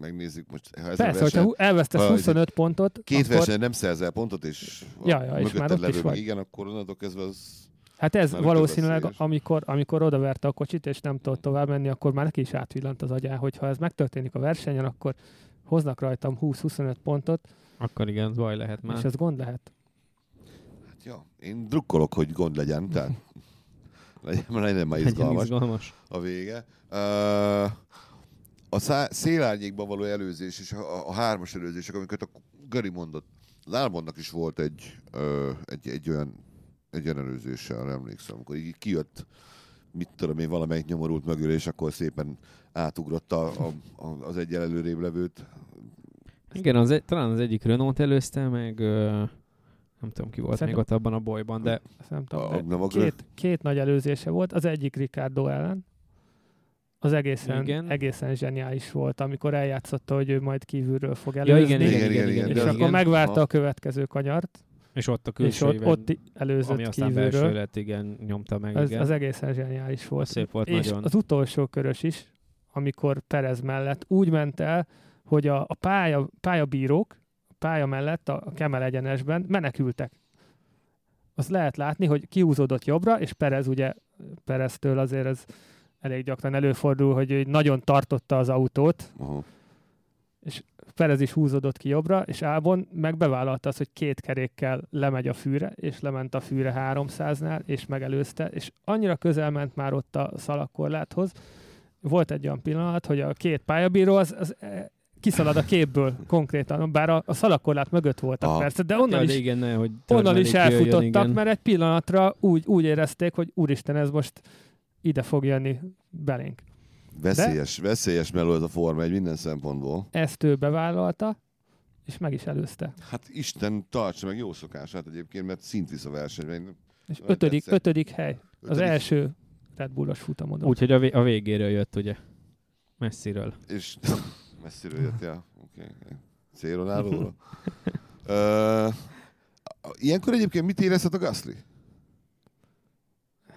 megnézzük, most ha ez Persze, verseny, hogyha elvesztesz 25 pontot, Két akkor... versenyen nem szerzel pontot, és ja, ja, és már ott is vagy. igen, akkor onnantól kezdve az Hát ez valószínűleg, amikor, amikor odaverte a kocsit, és nem tudott tovább menni, akkor már neki is átvillant az agyá, hogy ha ez megtörténik a versenyen, akkor hoznak rajtam 20-25 pontot, akkor igen, baj lehet már. És ez gond lehet. Hát ja, én drukkolok, hogy gond legyen, tehát legyen, legyen már izgalmas, izgalmas a vége. Uh, a szá- szélárnyékban való előzés és a, a hármas előzések, amiket a Gary mondott, Lálmondnak is volt egy, egy, egy olyan egy olyan előzéssel, emlékszem, amikor így kijött mit tudom én, valamelyik nyomorult mögül, és akkor szépen átugrotta a, a, az egy előrébb levőt. Igen, az egy, talán az egyik Renault előzte, meg ö, nem tudom ki volt Szerintem, még ott abban a bolyban, de... Nem tudom, nem a két, két nagy előzése volt, az egyik Ricardo ellen, az egészen, igen. egészen zseniális volt, amikor eljátszotta, hogy ő majd kívülről fog előzni. Ja, igen, igen, igen, igen, igen, És igen, akkor igen. megvárta a következő kanyart. És ott a külső és ott, ott előzött ami kívülről. Ami lett, igen, nyomta meg, az, igen. Az egészen zseniális volt. Szép volt és nagyon. az utolsó körös is, amikor Perez mellett úgy ment el, hogy a, a pálya, pályabírók pálya mellett a Kemel egyenesben menekültek. Az lehet látni, hogy kiúzódott jobbra, és Perez ugye, Pereztől azért ez elég gyakran előfordul, hogy nagyon tartotta az autót, uh-huh. és Perez is húzódott ki jobbra, és Albon meg bevállalta azt, hogy két kerékkel lemegy a fűre, és lement a fűre 300-nál, és megelőzte, és annyira közel ment már ott a szalakkorláthoz, volt egy olyan pillanat, hogy a két pályabíró az, az kiszalad a képből konkrétan, bár a, a szalakorlát mögött voltak ah. persze, de onnan ja, is, igen, ne, hogy onnan is elfutottak, jöjjön, igen. mert egy pillanatra úgy, úgy érezték, hogy úristen, ez most ide fog jönni belénk. Veszélyes, de veszélyes meló ez a Forma egy minden szempontból. Ezt ő bevállalta, és meg is előzte. Hát Isten tartsa meg jó szokását egyébként, mert szint visz a versenyben. És ötödik, ötödik hely. Ötödik. Az első Red Bullos futamon. Úgyhogy a, vé- a végéről jött, ugye? Messziről. És messziről jött, ja. Oké. Okay. Célon állóra. uh, ilyenkor egyébként mit érezhet a Gasly?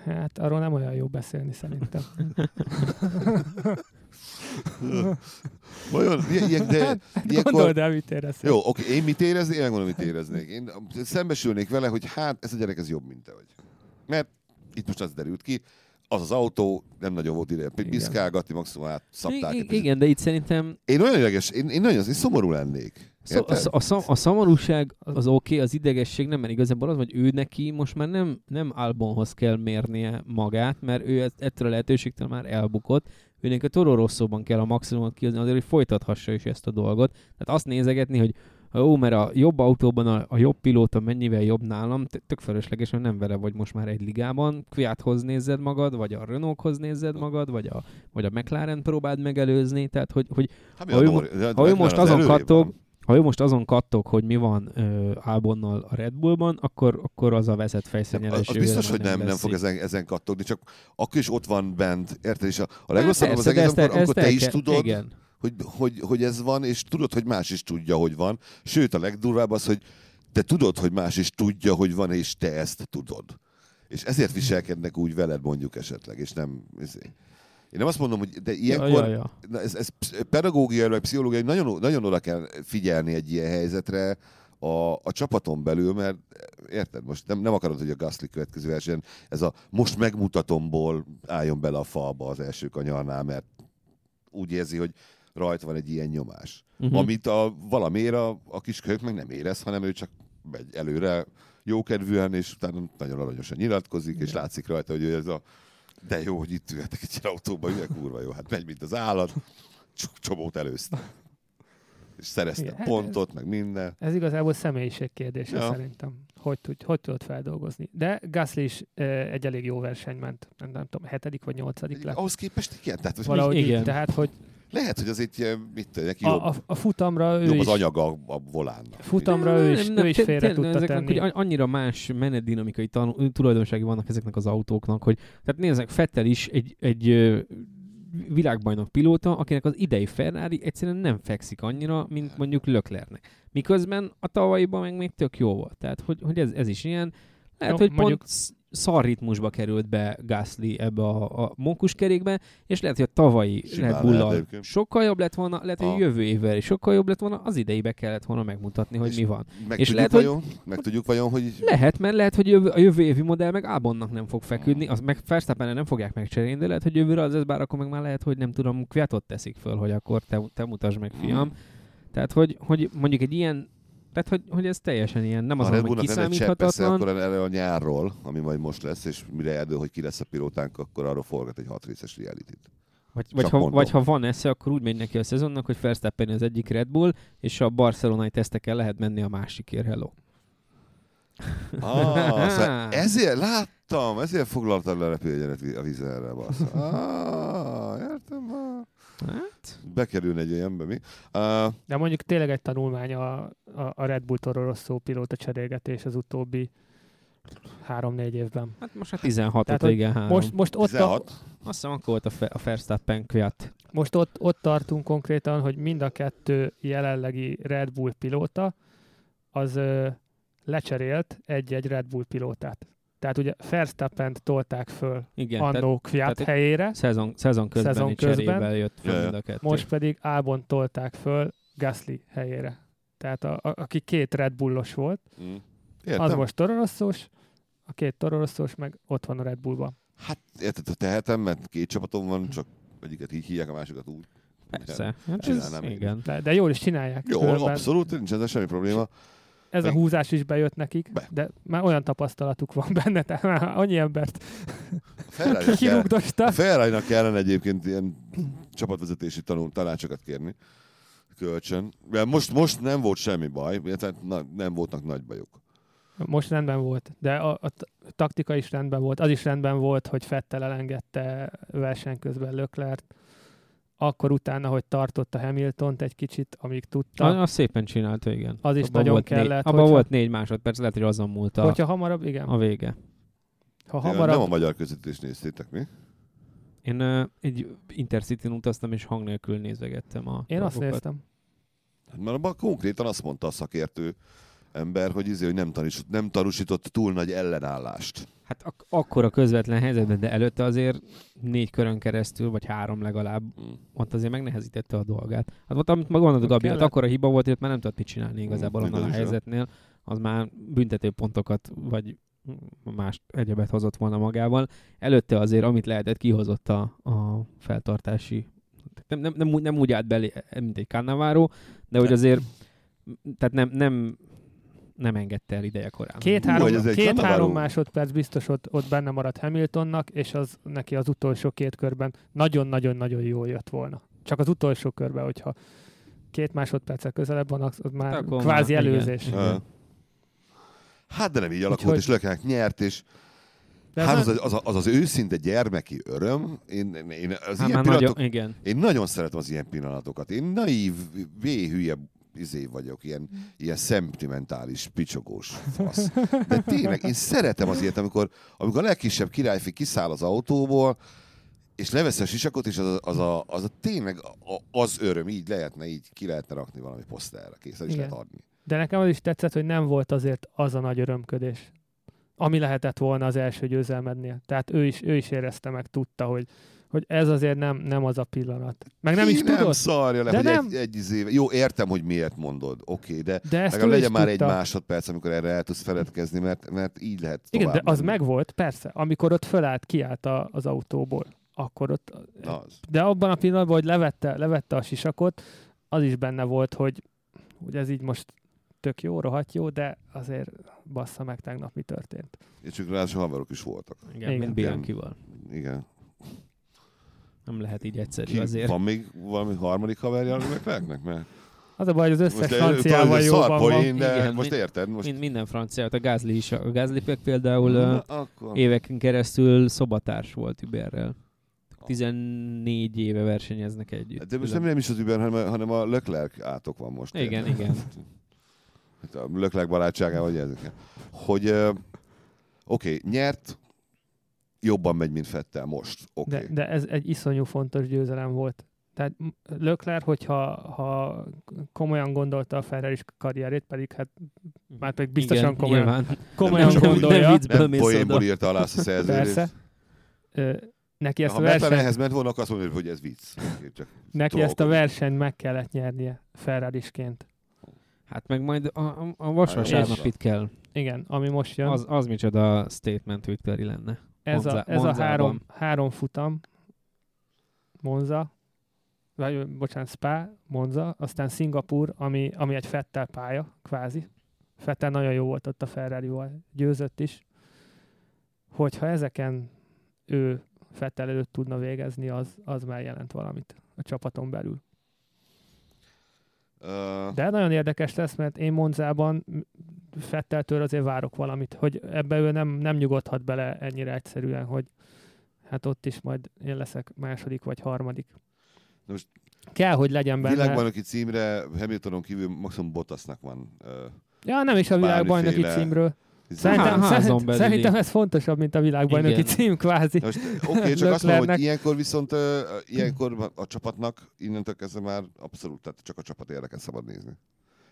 Hát arról nem olyan jó beszélni szerintem. Vajon, ilyen, de hát, ilyenkor... Gondold el, mit éreznék. Jó, oké, én mit éreznék, én megmondom, mit éreznék. Én szembesülnék vele, hogy hát ez a gyerek ez jobb, mint te vagy. Mert itt most az derült ki, az az autó nem nagyon volt ide. Piszkálgatni, maximum átszapták. I- igen, de itt szerintem... Én olyan ideges, én, én nagyon én szomorú lennék. Szó, a, a, szom, a szomorúság az oké, okay, az idegesség nem, mert igazából az, hogy ő neki most már nem, nem Albonhoz kell mérnie magát, mert ő ettől a lehetőségtől már elbukott. Őnek a Toro Rosszóban kell a maximumot kihozni azért, hogy folytathassa is ezt a dolgot. Tehát azt nézegetni, hogy ó, mert a jobb autóban a, a jobb pilóta mennyivel jobb nálam, tök fölöslegesen nem vele vagy most már egy ligában, Kviathoz nézed magad, vagy a Renaulthoz nézed magad, vagy a, vagy a McLaren próbáld megelőzni, tehát hogy, hogy Hát, ha ő, ha ő most az azon kattog, ha ő most azon kattog, hogy mi van Albonnal a Red Bullban, akkor, akkor az a vezet fejszennyelés. Az biztos, hogy nem, nem lesz fog ezen, ezen kattogni, csak akkor is ott van bent, érted? És a, a legrosszabb az Persze, de egész, amikor, amikor ezt te is tudod, Igen. Hogy, hogy, hogy ez van, és tudod, hogy más is tudja, hogy van. Sőt, a legdurvább az, hogy te tudod, hogy más is tudja, hogy van, és te ezt tudod. És ezért viselkednek úgy veled mondjuk esetleg, és nem... ezért. Én nem azt mondom, hogy de ilyenkor, Ja, ja, ja. Na, ez, ez pedagógiai, vagy pszichológiai nagyon, nagyon oda kell figyelni egy ilyen helyzetre a, a csapaton belül, mert érted, most nem, nem akarod, hogy a Gasly következő versenyen ez a most megmutatomból álljon bele a falba az első kanyarnál, mert úgy érzi, hogy rajta van egy ilyen nyomás. Uh-huh. Amit a, valamiért a, a kiskölyök meg nem érez, hanem ő csak megy előre jókedvűen, és utána nagyon aranyosan nyilatkozik, és látszik rajta, hogy ez a de jó, hogy itt ülhetek egy ilyen autóban, ülök, kurva jó, hát megy, mint az állat, Cs- csomót előzte. És szerezte Igen, hát pontot, meg minden. Ez igazából személyiség kérdése Ja. szerintem, hogy, tud, hogy tudod feldolgozni. De Gasly is e, egy elég jó verseny ment, nem, nem tudom, hetedik vagy nyolcadik lett. Ahhoz képest igen, tehát Valahogy igen. így, tehát, hogy lehet, hogy azért ilyen, mit tudom, neki a, jobb, a, a futamra ő jobb is, az anyaga a, volánnak. futamra ő is, ő is félre tudta ezeknek, tenni. Hogy annyira más menetdinamikai tulajdonsági vannak ezeknek az autóknak, hogy tehát nézzek, Fettel is egy, egy világbajnok pilóta, akinek az idei Ferrari egyszerűen nem fekszik annyira, mint mondjuk Löklernek. Miközben a tavalyiban meg még tök jó volt. Tehát, hogy, hogy ez, ez is ilyen. Lehet, Jó, hogy mondjuk- pont szar ritmusba került be Gasly ebbe a, a mókuskerékbe, és lehet, hogy a tavalyi Red lehet egyébként. sokkal jobb lett volna, lehet, hogy Ah. jövő évvel is sokkal jobb lett volna, az ideibe kellett volna megmutatni, hogy És mi van. Meg És lehet, hogy- vajon, meg tudjuk vajon, hogy Lehet, mert lehet, hogy jövő, a jövő évi modell meg Albonnak nem fog feküdni, az meg verstappen nem fogják megcserélni, de lehet, hogy jövőre az ez, bár akkor meg már lehet, hogy nem tudom, Kviatot teszik föl, hogy akkor te, te mutasd meg, fiam. Tehát, hogy, hogy mondjuk egy ilyen, tehát, hogy, hogy ez teljesen ilyen, nem az, hogy kiszámíthatatlan. akkor erre a nyárról, ami majd most lesz, és mire eldől, hogy ki lesz a pilótánk, akkor arról forgat egy hat részes reality-t. Vagy, vagy, Csak ha, mondom. vagy ha van esze, akkor úgy megy neki a szezonnak, hogy Verstappen az egyik Red Bull, és a barcelonai teszteken lehet menni a másikért, hello. Ah, szóval ezért láttam, ezért foglaltad le a repülőgyenet a vizelre, bassz. Ah, értem. ah. Hát, Bekerülne egy ilyenbe, mi? Uh, De mondjuk tényleg egy tanulmány a, a, a Red Bull Toro Rosso pilóta cserélgetés az utóbbi három-négy évben. hát most a 16 Tehát, ot hogy igen, három. Most, most, ott, a, 16. Azt hiszem, akkor volt a, Fe- a Verstappen Kviat. most ott, ott tartunk konkrétan, hogy mind a kettő jelenlegi Red Bull pilóta az ö, lecserélt egy-egy Red Bull pilótát. Tehát ugye Verstappen-t tolták föl Igen, annó Kviat helyére, szezon, szezon közbeni Szezon közben. jött ja. mind a kettő. most pedig Albon tolták föl Gasly helyére. Tehát a, a, aki két Red Bullos volt, Mm. az most Toro Rosszós, a két Toro Rosszós meg ott van a Red Bullban. Hát érted, tehetem, mert két csapatom van, csak egyiket így hívják, a másikat úgy. Persze. Hát ez, igen. De, de jól is csinálják. Jó, Különben abszolút, nincs ezzel semmi probléma. Ez a húzás is bejött nekik, Be. de már olyan tapasztalatuk van benne, tehát már annyi embert A Ferrari-nak kellene egyébként ilyen csapatvezetési tanul, tanácsokat kérni. Kölcsön. Mert most, most nem volt semmi baj, tehát na, nem voltak nagy bajok. Most rendben volt, de a, a taktika is rendben volt. Az is rendben volt, hogy Fettel elengedte verseny közben Löklert. Akkor utána, hogy tartotta Hamiltont egy kicsit, amíg tudta. Az, az szépen csinálta, igen. Az is Abban nagyon kellett, Négy, abban hogyha- volt négy másodperc, lehet, hogy azon múlt a, Hogyha hamarabb, igen. a vége. Ha Hamarabb... Nem a magyar közvetítést néztétek, mi? Én uh, egy Intercity-n utaztam, és hang nélkül nézegettem a én azt dolgokat. néztem. Hát Mert abban konkrétan azt mondta a szakértő ember, hogy, izé, hogy nem, tanúsított, nem tanúsított túl nagy ellenállást. Hát ak- akkor a közvetlen helyzetben, de előtte azért négy körön keresztül, vagy három legalább, Mm. ott azért megnehezítette a dolgát. Hát ott, amit meg mondod, Gabi, hát akkor a hiba volt, hogy ott már nem tudott mit csinálni igazából Mm, annál a helyzetnél. Az már büntető pontokat, vagy más egyebet hozott volna magával. Előtte azért, amit lehetett, kihozott a, a feltartási nem, nem, nem, úgy- nem úgy állt belé, mint egy Cannavaro, de hogy azért tehát nem, nem, nem engedte el ideje korán. Két-három hogy ez egy két, Cannavaro. három másodperc biztos ott, ott benne maradt Hamiltonnak, és az neki az utolsó két körben nagyon-nagyon-nagyon jól jött volna. Csak az utolsó körben, hogyha két másodperccel közelebb van, az már Akkor kvázi már- igen. előzés. Igen. Ö. Hát de nem így alakult, Úgyhogy- és Leclerc nyert, és De hát az, az, az, az, őszinte gyermeki öröm, én, én az Hát ilyen pillanatok, nagyon, igen. én nagyon szeretem az ilyen pillanatokat. Én naív, véhülye izé vagyok, ilyen, ilyen szentimentális, picsogós fasz. De tényleg, én szeretem az ilyet, amikor, amikor a legkisebb királyfi kiszáll az autóból, és levesz a sisakot, és az a, az a, az a tényleg a, az öröm, így lehetne, így ki lehetne rakni valami poszterre, kész, el is Igen. lehet adni. De nekem az is tetszett, hogy nem volt azért az a nagy örömködés, ami lehetett volna az első győzelmednél. Tehát ő is, ő is érezte meg, tudta, hogy, hogy ez azért nem, nem az a pillanat. Meg nem Ki is nem tudod, szarja le, De hogy nem. Egy, egy izé, Jó, értem, hogy miért mondod, oké, de de ezt legalább legyen már egy tudta. másodperc, amikor erre el tudsz feledkezni, mert, mert így lehet Igen, de az megvolt, persze. Amikor ott fölállt, kiállt a, az autóból, akkor ott... Na, az. De abban a pillanatban, hogy levette, levette a sisakot, az is benne volt, hogy, hogy ez így most tök jó, rohadt jó, de azért bassza meg tegnap mi történt. És csak ráadásul haverok is voltak. Igen, Igen. mint Bianchival. Igen. Nem lehet így egyszerű Ki, azért. Van még valami harmadik haverja a Leclercnek? Mert Az a baj, hogy az összes Most franciával ez jóban van. szarpoén, de Igen, most érted? Most Mind, minden francia, a Gázli is. A Gázli például Na, akkor. éveken keresztül szobatárs volt Uberrel. 14 éve versenyeznek együtt. De most nem, nem is az Uber, hanem, hanem a Leclerc átok van most. Igen, érted? igen. Hát A Leclerc barátságával, vagy ezek. Hogy oké, okay, nyert, jobban megy, mint Fettel most. Oké. De, Okay. de ez egy iszonyú fontos győzelem volt. Tehát Leclerc, hogyha ha komolyan gondolta a Ferrari karrierét, pedig hát már pedig biztosan Igen, komolyan, nyilván. komolyan Nem gondolja, Nem Nem poénból írta alá a szerződést. persze. Ö, neki ezt Ha a versenyt, ehhez ment volna, azt mondja, hogy ez vicc. Okay, csak neki ezt a versenyt meg kellett nyernie Ferrarisként. Hát meg majd a, a, a vasárnap itt kell. Igen, ami most jön. Az, az micsoda statement victory lenne. Ez a, Monza- ez a három, három futam, Monza, vagy bocsánat, Spa, Monza, aztán Szingapur, ami, ami egy Fettel pálya, kvázi. Fettel nagyon jó volt ott a Ferrari-val, győzött is. Hogyha ezeken ő Fettel előtt tudna végezni, az, az már jelent valamit a csapaton belül. Ö, De nagyon érdekes lesz, mert én Monzában Fetteltől azért várok valamit, hogy ebbe ő nem, nem nyugodhat bele ennyire egyszerűen, hogy hát ott is majd én leszek második vagy harmadik. Na most Kell, hogy legyen benne. Világbajnoki címre Hamiltonon kívül maximum Bottasnak van. Ö, Ja, nem is a világbajnoki bármiféle- címről. Szerintem, szerint, szerintem ez fontosabb, mint a világbajnoki Igen. cím, kvázi. Most oké, okay, csak azt mondom, hogy ilyenkor viszont ö, ilyenkor a csapatnak innentől kezdve már abszolút, tehát csak a csapat érdeket szabad nézni.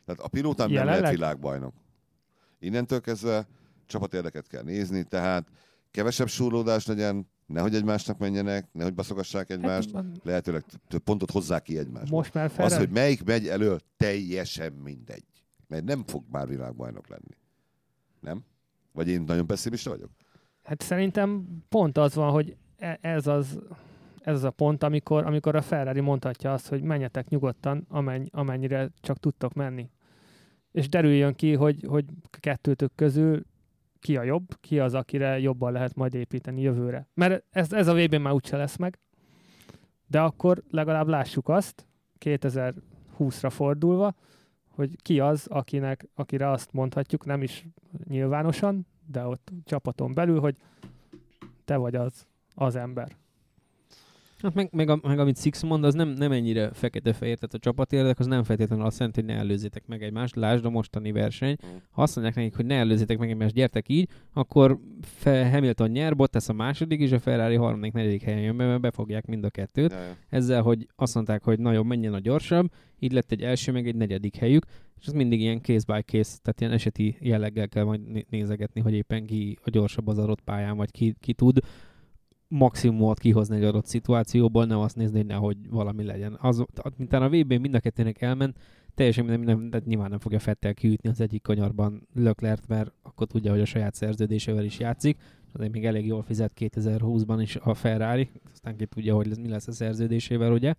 Tehát a pilótán nem lehet világbajnok. Innentől kezdve csapat érdeket kell nézni, tehát kevesebb súrlódás legyen, nehogy egymásnak menjenek, nehogy baszogassák egymást, Hát, lehetőleg több pontot hozzák ki egymást. most már Az, Ferrari. hogy melyik megy elő, teljesen mindegy. Mert nem fog már világbajnok lenni. Nem? Vagy én nagyon pessimista vagyok? Hát szerintem pont az van, hogy e- ez az, ez az a pont, amikor, amikor a Ferrari mondhatja azt, hogy menjetek nyugodtan, amennyi, amennyire csak tudtok menni. És derüljön ki, hogy, hogy kettőtök közül ki a jobb, ki az, akire jobban lehet majd építeni jövőre. Mert ez, ez a vb már úgyse lesz meg, de akkor legalább lássuk azt, 2020-ra fordulva, hogy ki az, akinek, akire azt mondhatjuk, nem is nyilvánosan, de ott csapaton belül, hogy te vagy az, az ember. Hát meg, meg, a, meg amit Six mond, az nem, nem ennyire fekete-fehér, tehát a csapat érdek az nem feltétlenül azt jelenti, hogy ne előzzétek meg egymást. Lásd a mostani verseny. Mm. Ha azt mondják nekik, hogy ne előzzétek meg egymást, gyertek így, akkor Fe- Hamilton nyer, Bottas a második, és a Ferrari harmadik, negyedik helyen jön be, mert befogják mind a kettőt. Ezzel, hogy azt mondták, hogy nagyon menjen a gyorsabb, így lett egy első, meg egy negyedik helyük, és ez mindig ilyen case by case, tehát ilyen eseti jelleggel kell majd né- nézegetni, hogy éppen ki a gyorsabb az adott pályán, vagy ki, ki tud maximumot kihozni egy adott szituációból, nem azt nézni, hogy nehogy valami legyen. Az, mint a vb mind a kettőnek elment, teljesen minden, minden de nyilván nem fogja Fettel kiütni az egyik kanyarban Leclerc, mert akkor tudja, hogy a saját szerződésével is játszik, azért még elég jól fizet 2020-ban is a Ferrari, aztán ki tudja, hogy mi lesz a szerződésével, ugye,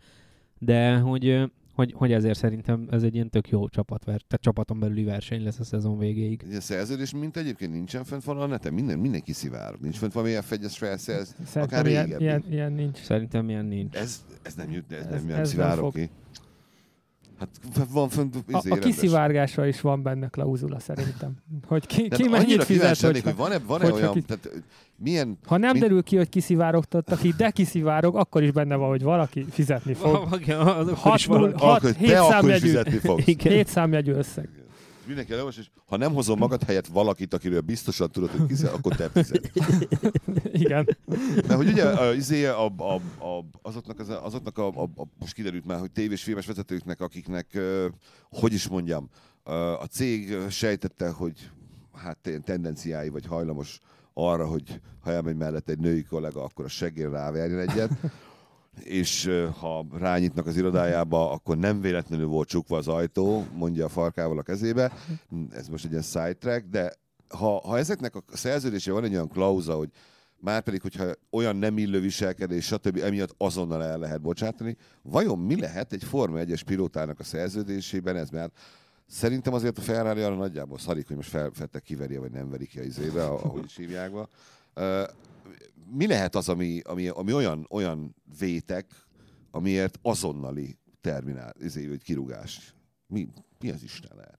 de hogy, hogy, hogy ezért szerintem ez egy ilyen tök jó csapat, tehát csapaton belüli verseny lesz a szezon végéig. Ilyen szerződés, mint egyébként nincsen fent van a neten, minden, mindenki szivárog. Nincs fent valami F1-es felszerz. Szerintem ilyen, régebbi. ilyen, ilyen nincs. Szerintem ilyen nincs. Ez, ez nem jut, ez, Ez- nem, nem ez nem szivárog fog. ki. Hát van fönt A, izé, a kiszivárgásra is van benne klauzula szerintem. Hogy ki, De ki mennyit fizet, hogyha, hogy van-e, van-e olyan, ki- tehát, milyen ha nem Mint- derül ki, hogy kiszivárogtatta ki, de kiszivárog, akkor is benne van, hogy valaki fizetni fog. Valaki- az akkor Hat is valaki. null- Hat- akkor hét te akkor is számjegyű. fizetni fogsz. Igen. Hét számjegyű összeg. Mindenki elolvas, és ha nem hozom magad helyett valakit, akiről biztosan tudod, hogy kizet, akkor te fizet. Igen. Mert hogy ugye a, izé, a, a, a, azoknak, az, azoknak a, a, a, most kiderült már, hogy tévés filmes vezetőknek, akiknek, hogy is mondjam, a cég sejtette, hogy hát ilyen tendenciái, vagy hajlamos arra, hogy ha elmegy mellett egy női kollega, akkor a seggén ráverjen egyet, és ha rányitnak az irodájába, akkor nem véletlenül volt csukva az ajtó, mondja a farkával a kezébe. Ez most egy ilyen sidetrack, de ha, ha ezeknek a szerződésében van egy olyan klauza, hogy már pedig, hogyha olyan nem illő viselkedés, stb. emiatt azonnal el lehet bocsátani, vajon mi lehet egy Forma 1-es pilótának a szerződésében ez? Mert szerintem azért a Ferrari arra nagyjából szarik, hogy most felfette kiveri vagy nem verik ki a izébe, ahogy is hívják Mi lehet az, ami, ami, ami olyan, olyan vétek, amiért azonnali terminál, izé, vagy kirúgás? Mi, mi az Isten lehet?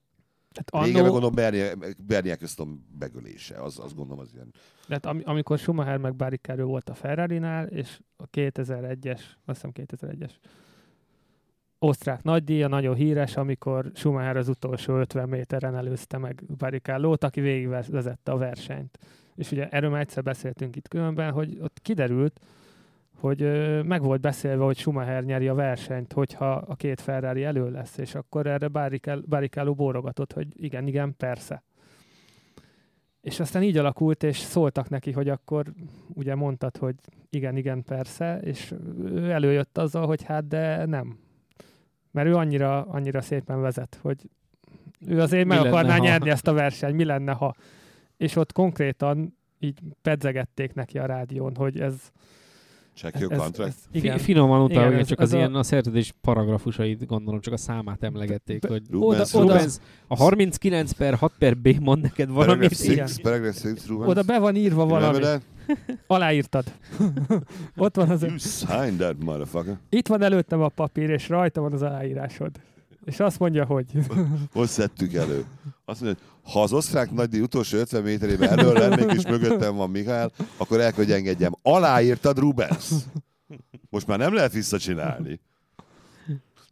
Tehát Régen meg annó, gondolom Bernie, Bernie köztem begölése, az, azt gondolom az ilyen. tehát am, amikor Schumacher meg Barrichello volt a Ferrari-nál, és a 2001-es, azt hiszem 2001-es osztrák nagydíja, nagyon híres, amikor Schumacher az utolsó 50 méteren előzte meg Barrichello-t, aki végigvezette a versenyt. És ugye erről már egyszer beszéltünk itt különben, hogy ott kiderült, hogy ö, meg volt beszélve, hogy Schumacher nyeri a versenyt, hogyha a két Ferrari elő lesz, és akkor erre Barrichello, bórogatott, hogy igen, igen, persze. És aztán így alakult, és szóltak neki, hogy akkor ugye mondtad, hogy igen, igen, persze, és ő előjött azzal, hogy hát de nem. Mert ő annyira, annyira szépen vezet, hogy ő azért Mi meg lenne, akarná ha? nyerni ezt a versenyt, mi lenne, ha. És ott konkrétan így pedzegették neki a rádión, hogy ez... Check your ez, contract. ez igen. Finoman utána, Igen, csak ez az a- ilyen a szerződés paragrafusait, gondolom csak a számát emlegették, hogy Rubens, oda- Rubens, a 39 per 6 per B mond neked valamit. Paragraph igen. 6, paragraph 6, Rubens. Oda be van írva valami. Aláírtad. Ott van az... You signed that, motherfucker. Itt van előttem a papír, és rajta van az aláírásod. És azt mondja, hogy Hogy szedtük elő? Azt mondja, hogy ha az osztrák nagydíj utolsó 50 méterében elől lennék, és mögöttem van Mihály, akkor el kell, hogy engedjem. Aláírtad Rubens. Most már nem lehet visszacsinálni.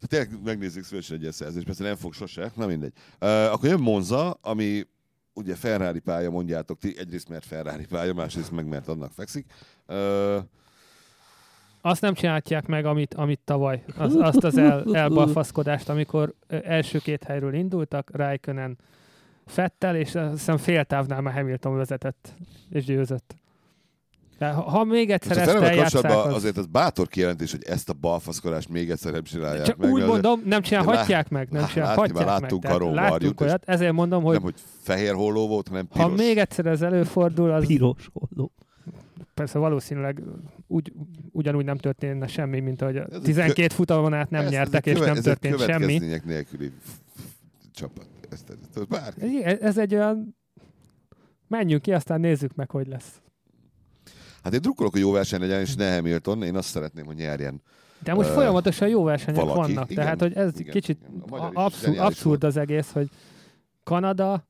Tényleg megnézzük szívesen egy ilyen persze nem fog sose, na mindegy. Uh, akkor jön Monza, ami ugye Ferrari pálya, mondjátok ti, egyrészt mert Ferrari pálya, másrészt meg mert annak fekszik. Uh, azt nem csinálják meg, amit, amit tavaly. Az, azt az el, elbalfaszkodást, amikor első két helyről indultak, Raikkonen Fettel, és azt hiszem fél távnál már Hamilton vezetett, és győzött. De ha, ha még egyszer most a ezt eljátszák, kapcsolatban az... azért az bátor kijelentés, hogy ezt a balfaszkodást még egyszer nem csinálják Csak meg. úgy mondom, nem csinálhatják meg, nem Lá- csinálhatják látni meg. láttunk és- olyat, ezért mondom, hogy Nem, hogy fehér holló volt, hanem piros. ha még egyszer ez előfordul, az Piros holló. Persze valószínűleg úgy, ugyanúgy nem történne semmi, mint hogy a Ez egy 12 futamon át nem Ez- ez nyertek, és nem ez történt semmi. nélküli csapat. Bárki. Ez, ez egy olyan... Menjünk ki, aztán nézzük meg, hogy lesz. Hát én drukkolok, hogy jó verseny legyen, és ne Hamilton. Én azt szeretném, hogy nyerjen. De most Ö, folyamatosan jó versenyek valaki. vannak, Igen, tehát hogy ez igen, kicsit igen. Abszurd, abszurd az egész, hogy Kanada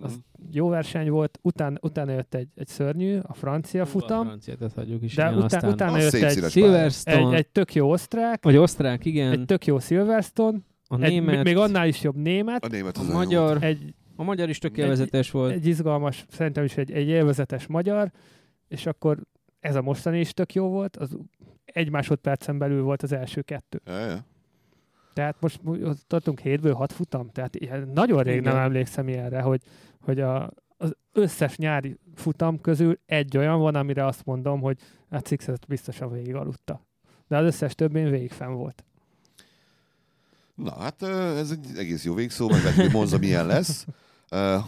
az Mhm. jó verseny volt, után, utána jött egy, egy szörnyű, a francia A futam, franciát ezt hagyjuk is. de igen, után, aztán utána jött egy, pálya. egy, Silverstone, egy tök jó osztrák, vagy osztrák, igen. egy tök jó Silverstone, a egy, német, még annál is jobb német, A német az a a magyar, egy, a magyar is tök Egy- élvezetes volt. egy izgalmas, szerintem is egy, egy élvezetes magyar, és akkor ez a mostani is tök jó volt, az egy másodpercen belül volt az első kettő. Ja, ja. Tehát most tartunk hétből hat futam, tehát ilyen nagyon rég Igen. nem emlékszem ilyenre, hogy, hogy a, az összes nyári futam közül egy olyan van, amire azt mondom, hogy hát Sixet biztosan végig aludta. De az összes többén végig fenn volt. Na, hát ez egy egész jó végszó, meg hogy Monza milyen lesz.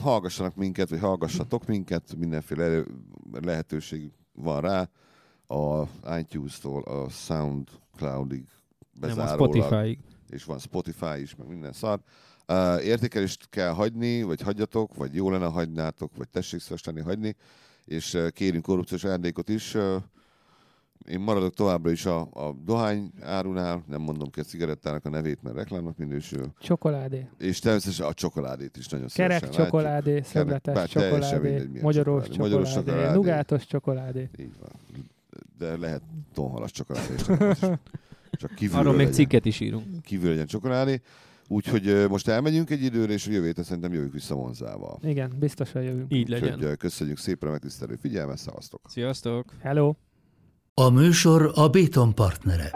Hallgassanak minket, vagy hallgassatok minket, mindenféle lehetőség van rá. A iTunes-tól a SoundCloud-ig Nem a bezárólag. Spotify-ig. És van Spotify is, meg minden szar. Uh, értékelést kell hagyni, vagy hagyjatok, vagy jó lenne hagynátok, vagy tessék szívesen hagyni, és uh, kérünk korrupciós ajándékot is. Uh, Én maradok továbbra is a, a dohány árunál, nem mondom ki a cigarettának a nevét, mert reklámnak minősül. Csokoládé. És természetesen a csokoládét is nagyon Kerek szívesen látjuk. csokoládé, bár teljesen csokoládé, mindegy, magyaros csokoládé. Magyaros csokoládé, csokoládé. nugátos csokoládé. Így van. De lehet tonhalas csokoládé. Csak kívülről Arról még legyen, cikket is írunk. kívül legyen csokoládé. Úgyhogy most elmegyünk egy időre, és a jövő héten szerintem jövünk vissza Monzával. Igen, biztosan jövünk. Így legyen. Úgyhogy, köszönjük szépen a megtisztelő figyelmet, szavaztok! Sziasztok! Hello! A műsor a Béton partnere.